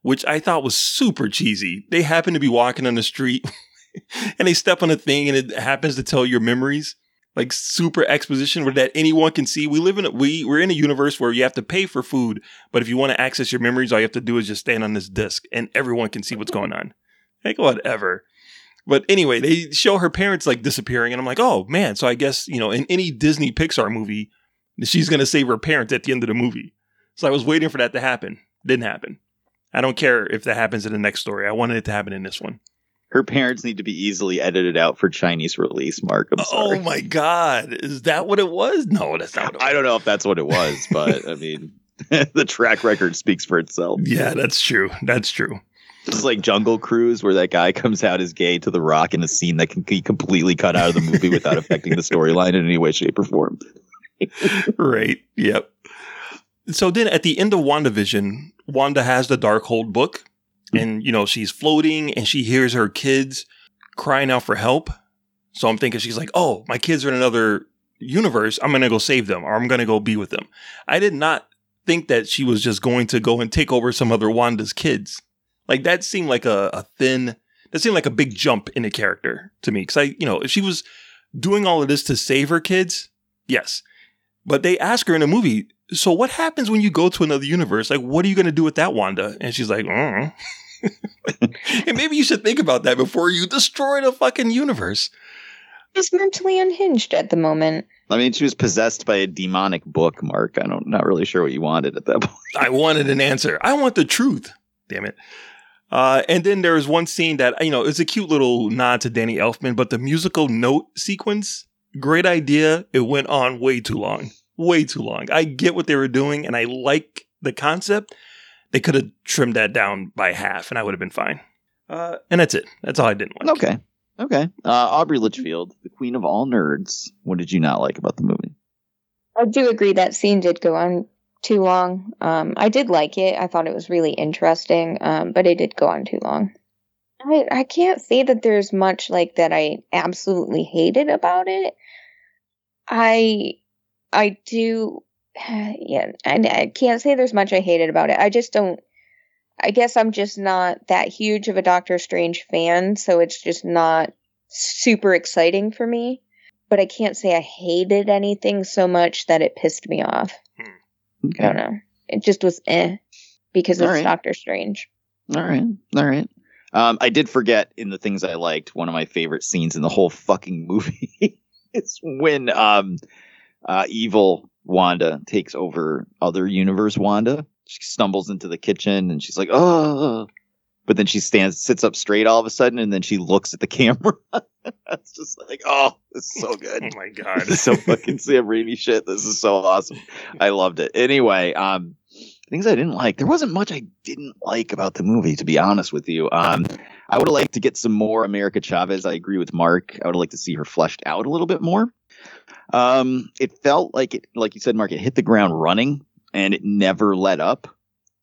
which I thought was super cheesy, they happen to be walking on the street and they step on a thing and it happens to tell your memories. Like super exposition where that anyone can see. We live in a, we we're in a universe where you have to pay for food, but if you want to access your memories, all you have to do is just stand on this disc and everyone can see what's going on. Like whatever. But anyway, they show her parents like disappearing, and I'm like, oh man. So I guess you know, in any Disney Pixar movie, she's gonna save her parents at the end of the movie. So I was waiting for that to happen. Didn't happen. I don't care if that happens in the next story. I wanted it to happen in this one. her parents need to be easily edited out for Chinese release. Mark, I'm oh sorry. Oh my god, is that what it was? No, that's not. What it I don't know if that's what it was, but I mean, the track record speaks for itself. Yeah, that's true. That's true. It's like Jungle Cruise, where that guy comes out as gay to The Rock in a scene that can be completely cut out of the movie without affecting the storyline in any way, shape, or form. right. Yep. So then at the end of WandaVision, Wanda has the Darkhold book hmm. and, you know, she's floating and she hears her kids crying out for help. So I'm thinking she's like, oh, my kids are in another universe. I'm going to go save them or I'm going to go be with them. I did not think that she was just going to go and take over some other Wanda's kids. Like that seemed like a, a thin, that seemed like a big jump in a character to me. Cause I, you know, if she was doing all of this to save her kids, yes. But they ask her in the movie, so what happens when you go to another universe? Like, what are you going to do with that, Wanda? And she's like, mm. and maybe you should think about that before you destroy the fucking universe. Just mentally unhinged at the moment. I mean, she was possessed by a demonic book, Mark. I don't, not really sure what you wanted at that point. I wanted an answer. I want the truth. Damn it. Uh, and then there was one scene that, you know, it's a cute little nod to Danny Elfman, but the musical note sequence, great idea. It went on way too long. Way too long. I get what they were doing and I like the concept. They could have trimmed that down by half and I would have been fine. Uh, and that's it. That's all I didn't like. Okay. Okay. Uh, Aubrey Litchfield, the queen of all nerds. What did you not like about the movie? I do agree that scene did go on too long. Um, I did like it. I thought it was really interesting, um, but it did go on too long. I, I can't say that there's much like that I absolutely hated about it. I I do yeah, I, I can't say there's much I hated about it. I just don't I guess I'm just not that huge of a Doctor Strange fan, so it's just not super exciting for me. But I can't say I hated anything so much that it pissed me off. I don't know. It just was eh because it's All right. Doctor Strange. All right. All right. Um, I did forget in the things I liked, one of my favorite scenes in the whole fucking movie is when um, uh, evil Wanda takes over other universe Wanda. She stumbles into the kitchen and she's like, "Oh," but then she stands, sits up straight all of a sudden, and then she looks at the camera. That's just like, oh, this is so good. Oh my god. This is so fucking Sam Raimi shit. This is so awesome. I loved it. Anyway, um, things I didn't like. There wasn't much I didn't like about the movie, to be honest with you. Um, I would have liked to get some more America Chavez. I agree with Mark. I would have liked to see her fleshed out a little bit more. Um, it felt like it, like you said, Mark, it hit the ground running and it never let up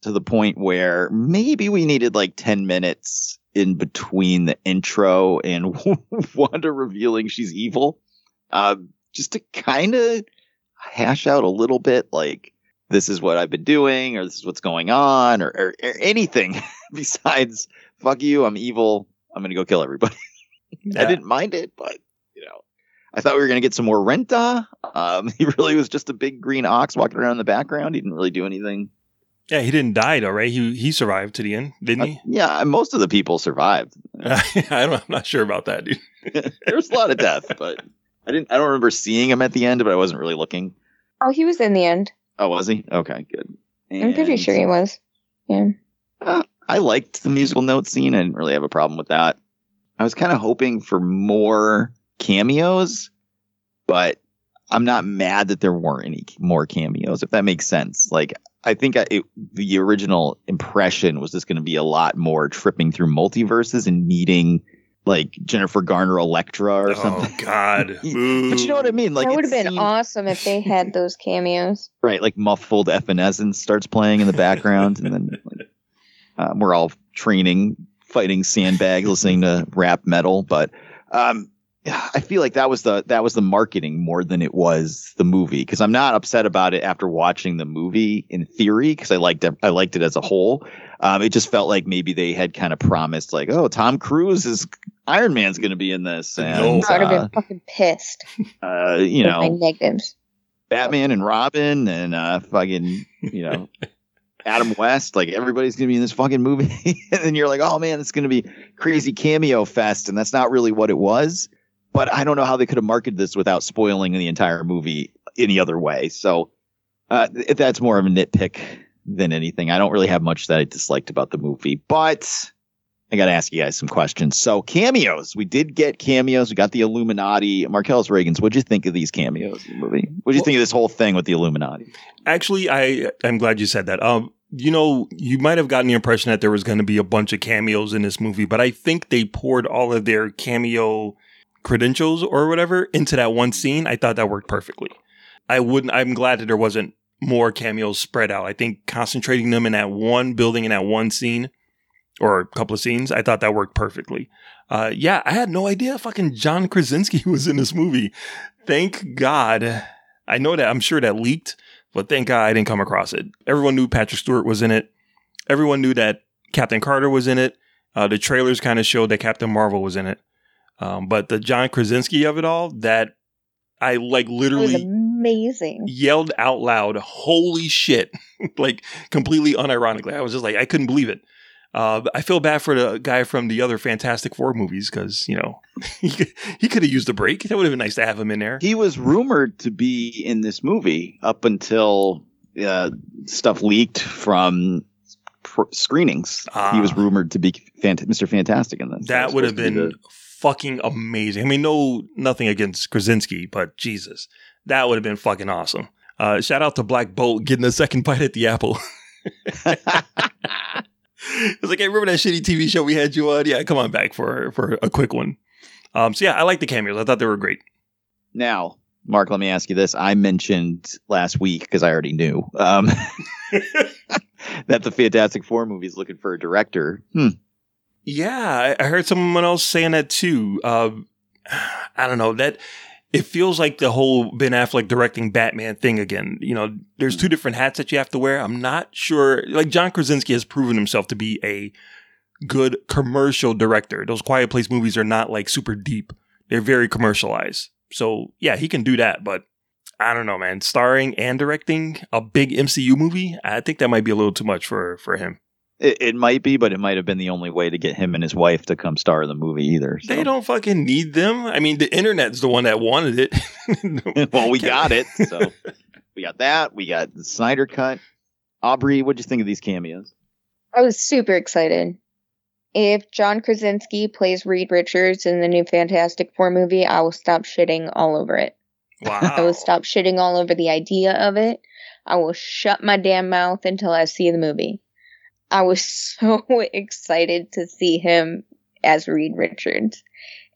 to the point where maybe we needed like 10 minutes in between the intro and Wanda revealing she's evil. Uh, just to kind of hash out a little bit like, this is what I've been doing, or this is what's going on, or, or, or anything besides fuck you, I'm evil, I'm gonna go kill everybody. I didn't mind it, but I thought we were gonna get some more Rintrah. Um, he really was just a big green ox walking around in the background. He didn't really do anything. Yeah, he didn't die though, right? He he survived to the end, didn't he? Yeah, most of the people survived. I don't, I'm not sure about that, dude. there was a lot of death, but I didn't. I don't remember seeing him at the end, but I wasn't really looking. Oh, he was in the end. Oh, was he? Okay, good. I'm pretty sure he was. Yeah. uh, I liked the musical note scene. I didn't really have a problem with that. I was kind of hoping for more cameos, but I'm not mad that there weren't any more cameos, if that makes sense. Like, I think I, it, the original impression was just going to be a lot more tripping through multiverses and needing like Jennifer Garner Elektra or something. Oh God. but you know what I mean? Like, that it would have been seemed- awesome if they had those cameos. right like muffled evanescence starts playing in the background and then like, um, we're all training fighting sandbags listening to rap metal but um yeah, I feel like that was the that was the marketing more than it was the movie because I'm not upset about it after watching the movie in theory because I liked it I liked it as a whole. Um, it just felt like maybe they had kind of promised like oh Tom Cruise is Iron Man's going to be in this and I would have uh, been fucking pissed. uh, you with my know negatives. Batman and Robin and uh fucking you know Adam West like everybody's gonna be in this fucking movie and then you're like oh man it's gonna be crazy cameo fest and that's not really what it was but I don't know how they could have marketed this without spoiling the entire movie any other way so uh that's more of a nitpick than anything I don't really have much that I disliked about the movie but I got to ask you guys some questions. So cameos, we did get cameos. We got the Illuminati. Marcellus Reagans. What'd you think of these cameos in the movie? What'd you think of this whole thing with the Illuminati? Actually, I I'm glad you said that. Um, you know, you might have gotten the impression that there was going to be a bunch of cameos in this movie, but I think they poured all of their cameo credentials or whatever into that one scene. I thought that worked perfectly. I wouldn't. I'm glad that there wasn't more cameos spread out. I think concentrating them in that one building in that one scene or a couple of scenes, I thought that worked perfectly. Uh, yeah, I had no idea fucking John Krasinski was in this movie. Thank God. I know that I'm sure that leaked, but thank God I didn't come across it. Everyone knew Patrick Stewart was in it. Everyone knew that Captain Carter was in it. Uh, the trailers kind of showed that Captain Marvel was in it. Um, but the John Krasinski of it all, that I like literally amazing. yelled out loud, "Holy shit!" like completely unironically. I was just like, I couldn't believe it. Uh, I feel bad for the guy from the other Fantastic Four movies because you know he could, he could have used a break. That would have been nice to have him in there. He was rumored to be in this movie up until uh, stuff leaked from pr- screenings. He was rumored to be fant- Mr. Fantastic in this. That would have supposed to been fucking amazing. I mean, no, nothing against Krasinski, but Jesus, that would have been fucking awesome. Uh, shout out to Black Bolt getting a second bite at the apple. it's like, hey, remember that shitty TV show we had you on? Yeah, come on back for for a quick one. Um, so yeah, I like the cameos. I thought they were great. Now, Mark, let me ask you this. I mentioned last week because I already knew um, that the Fantastic Four movie is looking for a director. Hmm. Yeah, I, heard someone else saying that too. Uh, I don't know that it feels like the whole Ben Affleck directing Batman thing again. You know, there's two different hats that you have to wear. I'm not sure. Like John Krasinski has proven himself to be a good commercial director. Those Quiet Place movies are not like super deep. They're very commercialized. So yeah, he can do that. But I don't know, man. Starring and directing a big MCU movie, I think that might be a little too much for for him. It, it might be, but it might have been the only way to get him and his wife to come star in the movie either. so. They don't fucking need them. I mean, the internet's the one that wanted it. well, we got it. So we got that. We got the Snyder cut. Aubrey, what'd you think of these cameos? I was super excited. If John Krasinski plays Reed Richards in the new Fantastic Four movie, I will stop shitting all over it. Wow. I will stop shitting all over the idea of it. I will shut my damn mouth until I see the movie. I was so excited to see him as Reed Richards.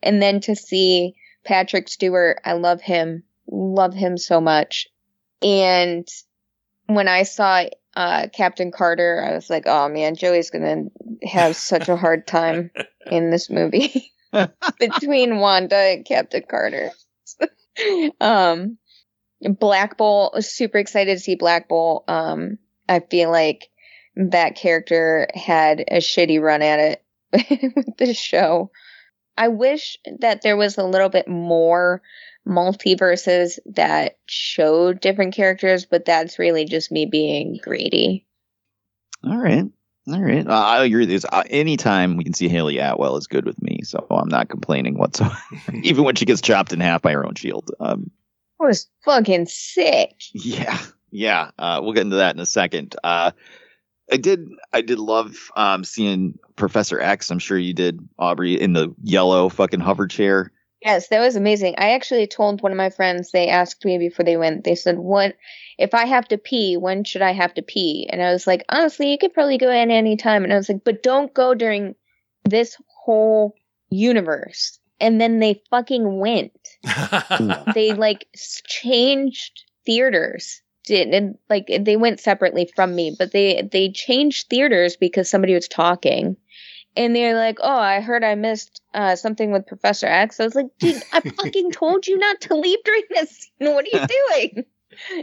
And then to see Patrick Stewart, I love him. Love him so much. And when I saw uh, Captain Carter, I was like, oh man, Joey's gonna have such a hard time in this movie between Wanda and Captain Carter. um, Black Bolt, super excited to see Black Bolt. Um, I feel like that character had a shitty run at it with the show. I wish that there was a little bit more multiverses that showed different characters, but that's really just me being greedy. All right. All right. Uh, I agree with this. Uh, anytime we can see Hayley Atwell is good with me, so I'm not complaining whatsoever. Even when she gets chopped in half by her own shield. Um, was fucking sick. yeah, yeah. Uh, we'll get into that in a second. Uh, I did. I did love um, seeing Professor X. I'm sure you did, Aubrey, in the yellow fucking hover chair. Yes, that was amazing. I actually told one of my friends, they asked me before they went, they said, What if I have to pee, when should I have to pee? And I was like, honestly, you could probably go in any time. And I was like, but don't go during this whole universe. And then they fucking went. they like changed theaters. Did and like they went separately from me, but they they changed theaters because somebody was talking and they're like, "Oh, I heard I missed uh, something with Professor X." I was like, "Dude, I fucking told you not to leave during this scene. What are you doing?"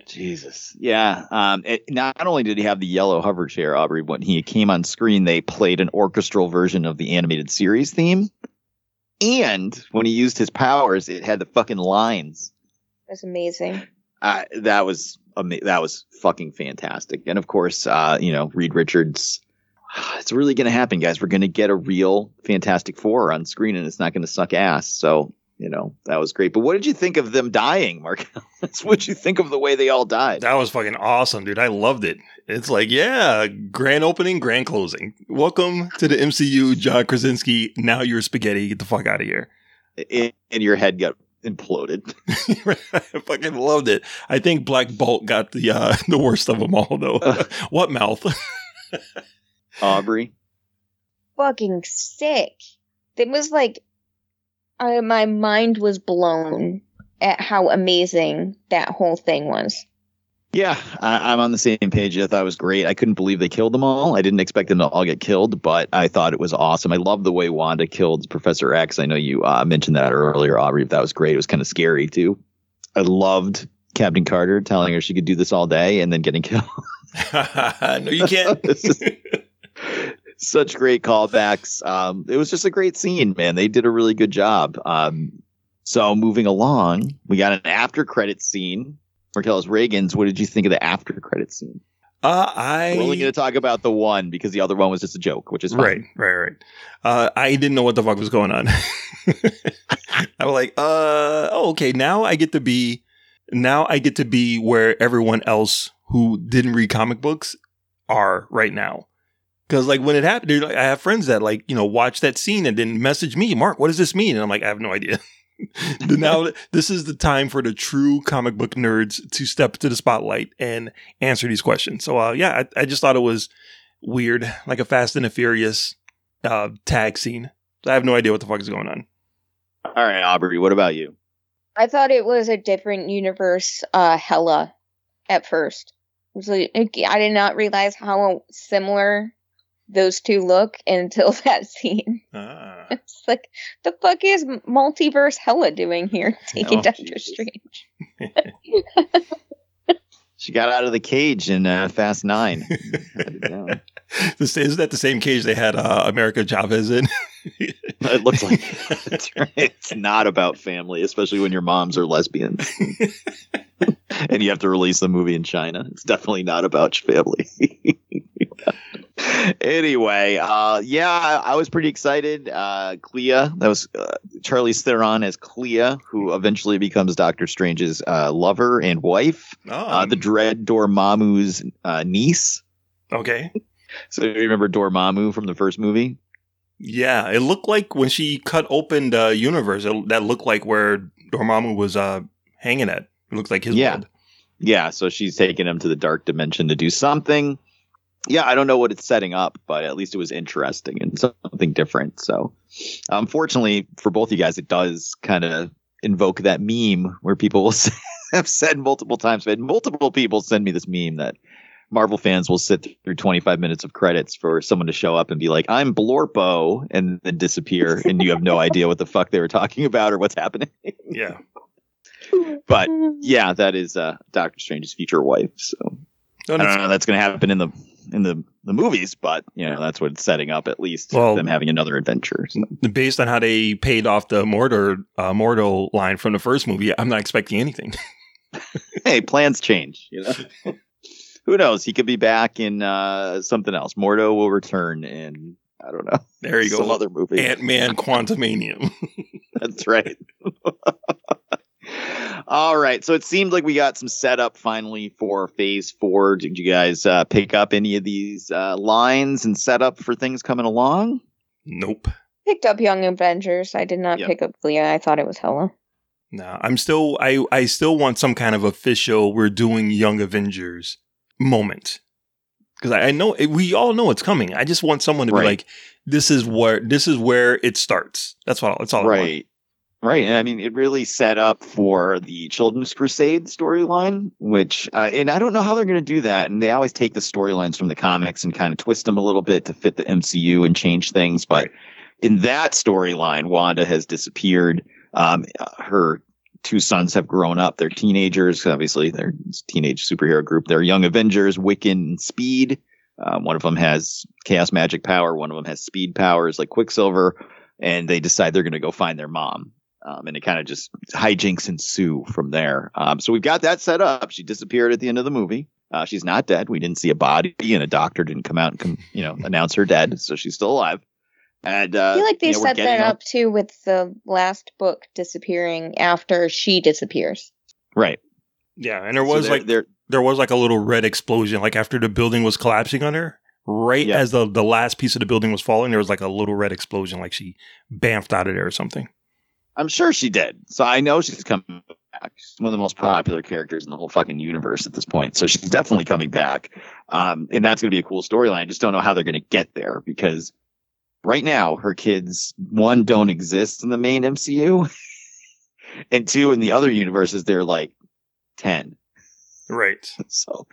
Jesus. Yeah. Um, it, not only did he have the yellow hover chair, Aubrey, when he came on screen, they played an orchestral version of the animated series theme. And when he used his powers, it had the fucking lines. That's amazing. Uh, that was ama- that was fucking fantastic. And of course, uh, you know, Reed Richards. It's really going to happen, guys. We're going to get a real Fantastic Four on screen, and it's not going to suck ass. So, you know, that was great. But what did you think of them dying, Mark? what did you think of the way they all died? That was fucking awesome, dude. I loved it. It's like, yeah, grand opening, grand closing. Welcome to the MCU, John Krasinski. Now you're spaghetti. Get the fuck out of here. and your head got imploded. I fucking loved it. I think Black Bolt got the uh, the worst of them all, though. what mouth? Aubrey. Fucking sick. It was like, I, my mind was blown at how amazing that whole thing was. Yeah, I, I'm on the same page. I thought it was great. I couldn't believe they killed them all. I didn't expect them to all get killed, but I thought it was awesome. I love the way Wanda killed Professor X. I know you uh, mentioned that earlier, Aubrey. That was great. It was kind of scary too. I loved Captain Carter telling her she could do this all day and then getting killed. no, you can't. Just- such great callbacks. Um, it was just a great scene, man. They did a really good job. Um, so moving along, we got an after credit scene. Marcellus Reagans. What did you think of the after credit scene? Uh, I We're only going to talk about the one because the other one was just a joke, which is fine. Right, right, right. Uh, I didn't know what the fuck was going on. I was like, uh, oh, okay. Now I get to be, now I get to be where everyone else who didn't read comic books are right now. Because like when it happened, I have friends that like you know watch that scene and then message me, Mark, what does this mean? And I'm like, I have no idea. But now this is the time for the true comic book nerds to step to the spotlight and answer these questions. So uh, yeah, I, I just thought it was weird, like a Fast and the Furious uh, tag scene. I have no idea what the fuck is going on. All right, Aubrey, what about you? I thought it was a different universe, uh, Hela, at first. It was like, I did not realize how similar those two look until that scene. Ah. It's like, the fuck is multiverse Hela doing here, taking Oh, Doctor Strange? She got out of the cage in uh, Fast Nine. This, isn't that the same cage they had uh, America Chavez in? it looks like That's right. it's not about family, especially when your moms are lesbians, and you have to release the movie in China. It's definitely not about family. Anyway, uh, yeah, I, I was pretty excited. Uh, Clea, that was uh, Charlize Theron as Clea, who eventually becomes Doctor Strange's uh, lover and wife. Oh, Uh, the Dread Dormammu's uh, niece. okay. So you remember Dormammu from the first movie? Yeah, it looked like when she cut open the universe, it, that looked like where Dormammu was uh, hanging at. It looks like his Yeah. world. Yeah, so she's taking him to the dark dimension to do something. Yeah, I don't know what it's setting up, but at least it was interesting and something different. So, unfortunately for both you guys, it does kind of invoke that meme where people will have said multiple times, but multiple people send me this meme that Marvel fans will sit through 25 minutes of credits for someone to show up and be like, I'm Blorpo, and then disappear, and you have no idea what the fuck they were talking about or what's happening. Yeah. But yeah, that is uh, Doctor Strange's future wife. So I don't know. That's going to happen in the in the the movies, but you know that's what it's setting up at least. Well- them having another adventure. So, Based on how they paid off the Mordo uh, line from the first movie, I'm not expecting anything. hey, plans change. You know, who knows? He could be back in uh, something else. Mordo will return in I don't know. There you go. Some other movie. Ant Man Quantumanium. That's right. All right. So it seemed like we got some setup finally for phase four. Did you guys uh, pick up any of these uh, lines and setup for things coming along? nope. Picked up Young Avengers. I did not Yep. pick up Clea. I thought it was Hela. No, I'm still I I still want some kind of official we're doing Young Avengers moment. Cuz I, I know we all know it's coming. I just want someone to be like this is where this is where it starts. That's what. that's all I want. right. Right. And I mean, it really set up for the Children's Crusade storyline, which, uh, and I don't know how they're going to do that. And they always take the storylines from the comics and kind of twist them a little bit to fit the MCU and change things. But in that storyline, Wanda has disappeared. Um, her two sons have grown up. They're teenagers. Obviously, they're teenage superhero group. They're young Avengers, Wiccan and Speed. Um, one of them has chaos magic power. One of them has speed powers like Quicksilver. And they decide they're going to go find their mom. Um, and it kind of just hijinks ensue from there. Um, so we've got that set up. She disappeared at the end of the movie. Uh, she's not dead. We didn't see a body, and a doctor didn't come out and com- you know announce her dead. So she's still alive. And uh, I feel like they you know, set that up too with the last book disappearing after she disappears. right. Yeah, and there So was they're- like they're there was like a little red explosion like after the building was collapsing on her. Right Yeah. as the the last piece of the building was falling, there was like a little red explosion like she bamfed out of there or something. I'm sure she did. So I know she's coming back. She's one of the most popular characters in the whole fucking universe at this point. So she's definitely coming back. Um, and that's going to be a cool storyline. I just don't know how they're going to get there because right now her kids, one, don't exist in the main MCU. and two, in the other universes, they're like 10. Right. So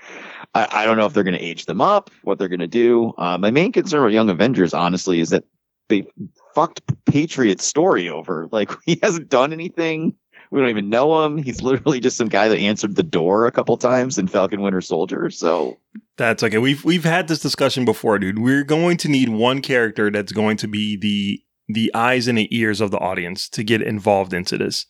I, I don't know if they're going to age them up, what they're going to do. Uh, my main concern with Young Avengers, honestly, is that they fucked Patriot's story over. Like he hasn't done anything. We don't even know him. He's literally just some guy that answered the door a couple times in Falcon Winter Soldier. So That's okay. We've we've had this discussion before, dude. We're going to need one character that's going to be the the eyes and the ears of the audience to get involved into this.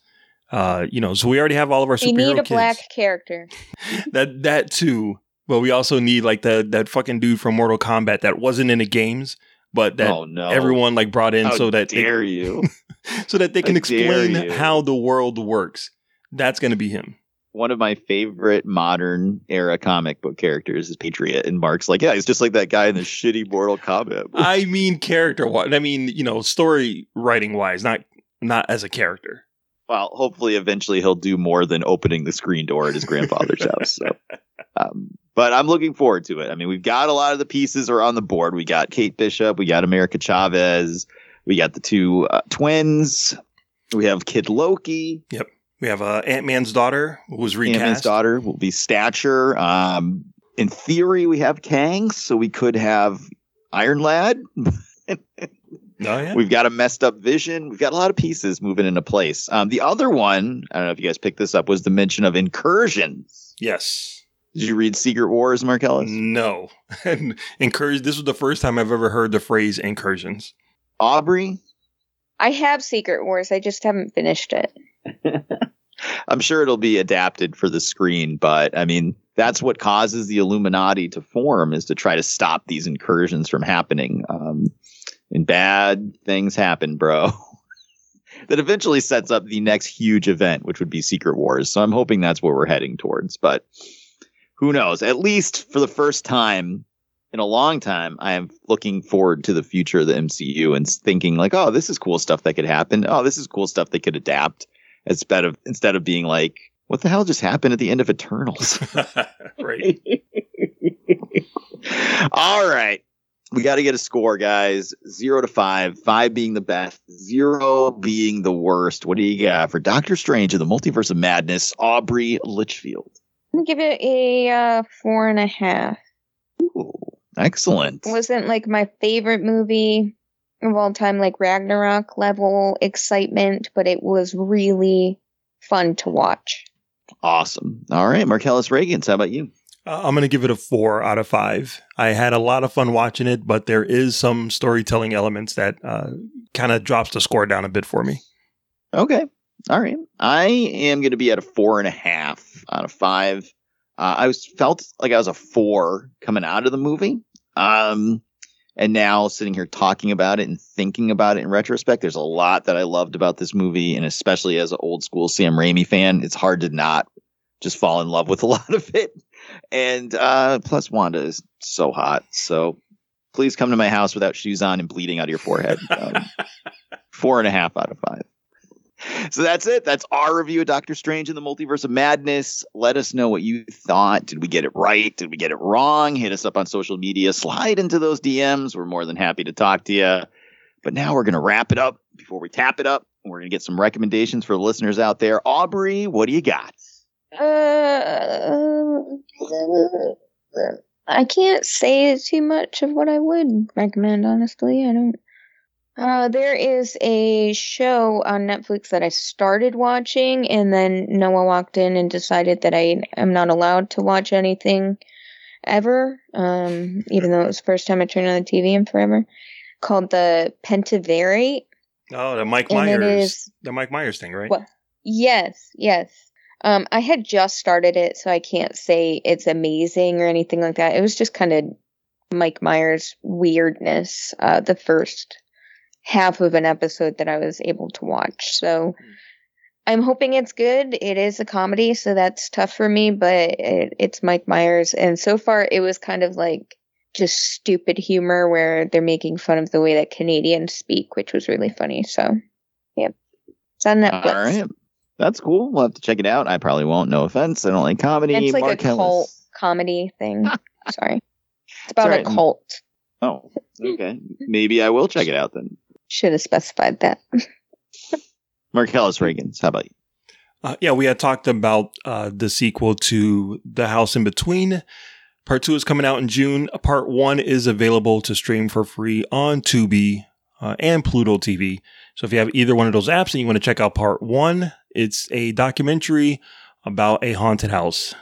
Uh, you know, so we already have all of our We superhero need a kids. black character. that that too, but we also need like the that fucking dude from Mortal Kombat that wasn't in the games, but that Oh, no. everyone like brought in How so that they- dare you? so that they can How explain how the world works. That's going to be him. one of my favorite modern era comic book characters is Patriot, and Mark's like, yeah, he's just like that guy in the shitty Mortal Kombat. I mean, character wise. I mean, you know, story writing wise, not not as a character. well, hopefully, eventually, he'll do more than opening the screen door at his grandfather's house. So, um, but I'm looking forward to it. I mean, we've got a lot of the pieces are on the board. We got Kate Bishop, we got America Chavez, we got the two uh, twins, we have Kid Loki. Yep. We have uh, Ant Man's daughter who was recast. Ant-Man's daughter will be Stature. Um, in theory, we have Kang, so we could have Iron Lad. Oh yeah. We've got a messed up vision. We've got a lot of pieces moving into place. Um, the other one, I don't know if you guys picked this up, was the mention of incursions. yes. Did you read Secret Wars, Marcellus? No. and incursion. This was the first time I've ever heard the phrase incursions. Aubrey? I have Secret Wars. I just haven't finished it. I'm sure it'll be adapted for the screen, but I mean, that's what causes the Illuminati to form is to try to stop these incursions from happening. Um, and bad things happen, bro. that eventually sets up the next huge event, which would be Secret Wars. So I'm hoping that's where we're heading towards. But who knows? At least for the first time in a long time, I am looking forward to the future of the MCU and thinking like, oh, this is cool stuff that could happen. Oh, this is cool stuff they could adapt instead of instead of being like, what the hell just happened at the end of Eternals? right. All right. We got to get a score, guys. Zero to five, five being the best, zero being the worst. What do you got for Doctor Strange in the Multiverse of Madness, Aubrey Litchfield? I'm gonna give it a uh, four and a half. Ooh, excellent. It wasn't like my favorite movie of all time, like Ragnarok level excitement, but it was really fun to watch. Awesome. All right, Marcellus Reagans, how about you? Uh, I'm going to give it a four out of five. I had a lot of fun watching it, but there is some storytelling elements that uh, kind of drops the score down a bit for me. Okay. All right. I am going to be at a four and a half out of five. Uh, I was felt like I was a four coming out of the movie. Um, and now sitting here talking about it and thinking about it in retrospect, there's a lot that I loved about this movie. And especially as an old school Sam Raimi fan, it's hard to not just fall in love with a lot of it. And uh, plus, Wanda is so hot. So please come to my house without shoes on and bleeding out of your forehead. Um, four and a half out of five. So that's it. That's our review of Doctor Strange in the Multiverse of Madness. Let us know what you thought. Did we get it right? Did we get it wrong? Hit us up on social media. Slide into those DMs. We're more than happy to talk to you. But now we're going to wrap it up before we tap it up. We're going to get some recommendations for the listeners out there. Aubrey, what do you got? Uh, I can't say too much of what I would recommend, honestly. I don't. Uh, there is a show on Netflix that I started watching, and then Noah walked in and decided that I am not allowed to watch anything ever, um, even though it was the first time I turned on the TV in forever, called The Pentaverate. Oh, the Mike And Myers, is- the Mike Myers thing, right? What? Yes, yes. Um, I had just started it, so I can't say it's amazing or anything like that. It was just kind of Mike Myers weirdness. Uh, the first half of an episode that I was able to watch. So I'm hoping it's good. It is a comedy, so that's tough for me, but it, it's Mike Myers. And so far, it was kind of like just stupid humor where they're making fun of the way that Canadians speak, which was really funny. So, yep. It's on Netflix. All right. That's cool. We'll have to check it out. I probably won't. No offense. I don't like comedy. It's like Mark a cult comedy thing. Sorry. It's about It's a cult. Oh, okay. Maybe I will check it out then. Should have specified that. Marcellus Reagans, how about you? Uh, yeah, we had talked about uh, the sequel to The House in Between. Part two is coming out in June. Part one is available to stream for free on Tubi uh, and Pluto TV. So if you have either one of those apps and you want to check out part one, it's a documentary about a haunted house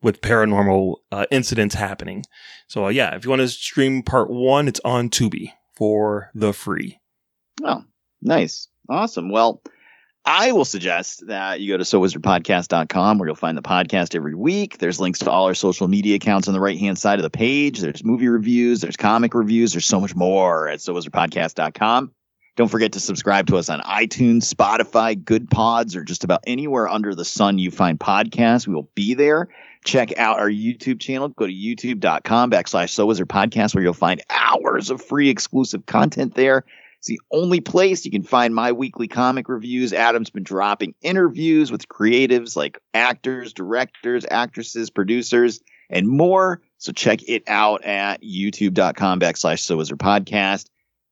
with paranormal uh, incidents happening. So uh, yeah, if you want to stream part one, it's on Tubi for the free. Oh, nice. Awesome. Well, I will suggest that you go to sowizardpodcast.com where you'll find the podcast every week. There's links to all our social media accounts on the right hand side of the page. There's movie reviews, there's comic reviews, there's so much more at sowizardpodcast.com. Don't forget to subscribe to us on iTunes, Spotify, Goodpods, or just about anywhere under the sun you find podcasts. We will be there. Check out our YouTube channel. Go to youtube.com backslash So Wizard Podcast where you'll find hours of free exclusive content there. It's the only place you can find my weekly comic reviews. Adam's been dropping interviews with creatives like actors, directors, actresses, producers, and more. So check it out at youtube.com backslash So Wizard Podcast.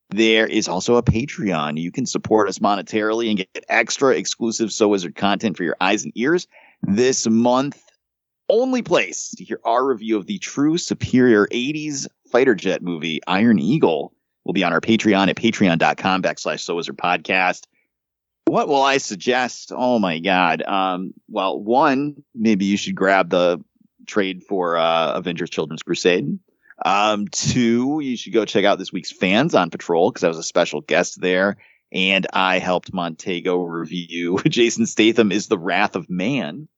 There is also a Patreon. You can support us monetarily and get extra exclusive So Wizard content for your eyes and ears. This month, only place to hear our review of the true superior 80s fighter jet movie, Iron Eagle, will be on our Patreon at patreon.com backslash So is Wizard Podcast. What will I suggest? Oh my God. Um, well, one, maybe you should grab the trade for uh, Avengers Children's Crusade. Um, two, you should go check out this week's Fans on Patrol because I was a special guest there. And I helped Montego review Jason Statham is the Wrath of Man.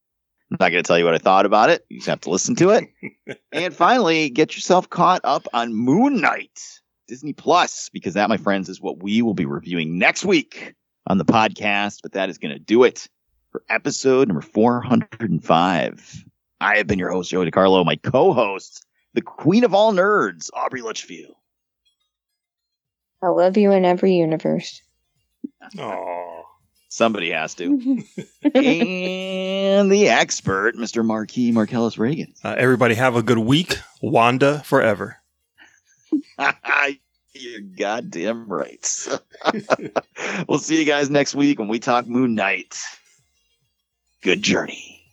I'm not going to tell you what I thought about it. You just have to listen to it. and finally, get yourself caught up on Moon Knight, Disney Plus, because that, my friends, is what we will be reviewing next week on the podcast. But that is going to do it for episode number 405. I have been your host, Joey DiCarlo, my co-host, the queen of all nerds, Aubrey Litchfield. I love you in every universe. Oh, Somebody has to. and the expert, Mr. Marquis Marcellus Reagan. uh, everybody have a good week. Wanda forever. You're goddamn right. we'll see you guys next week when we talk Moon Knight. Good journey.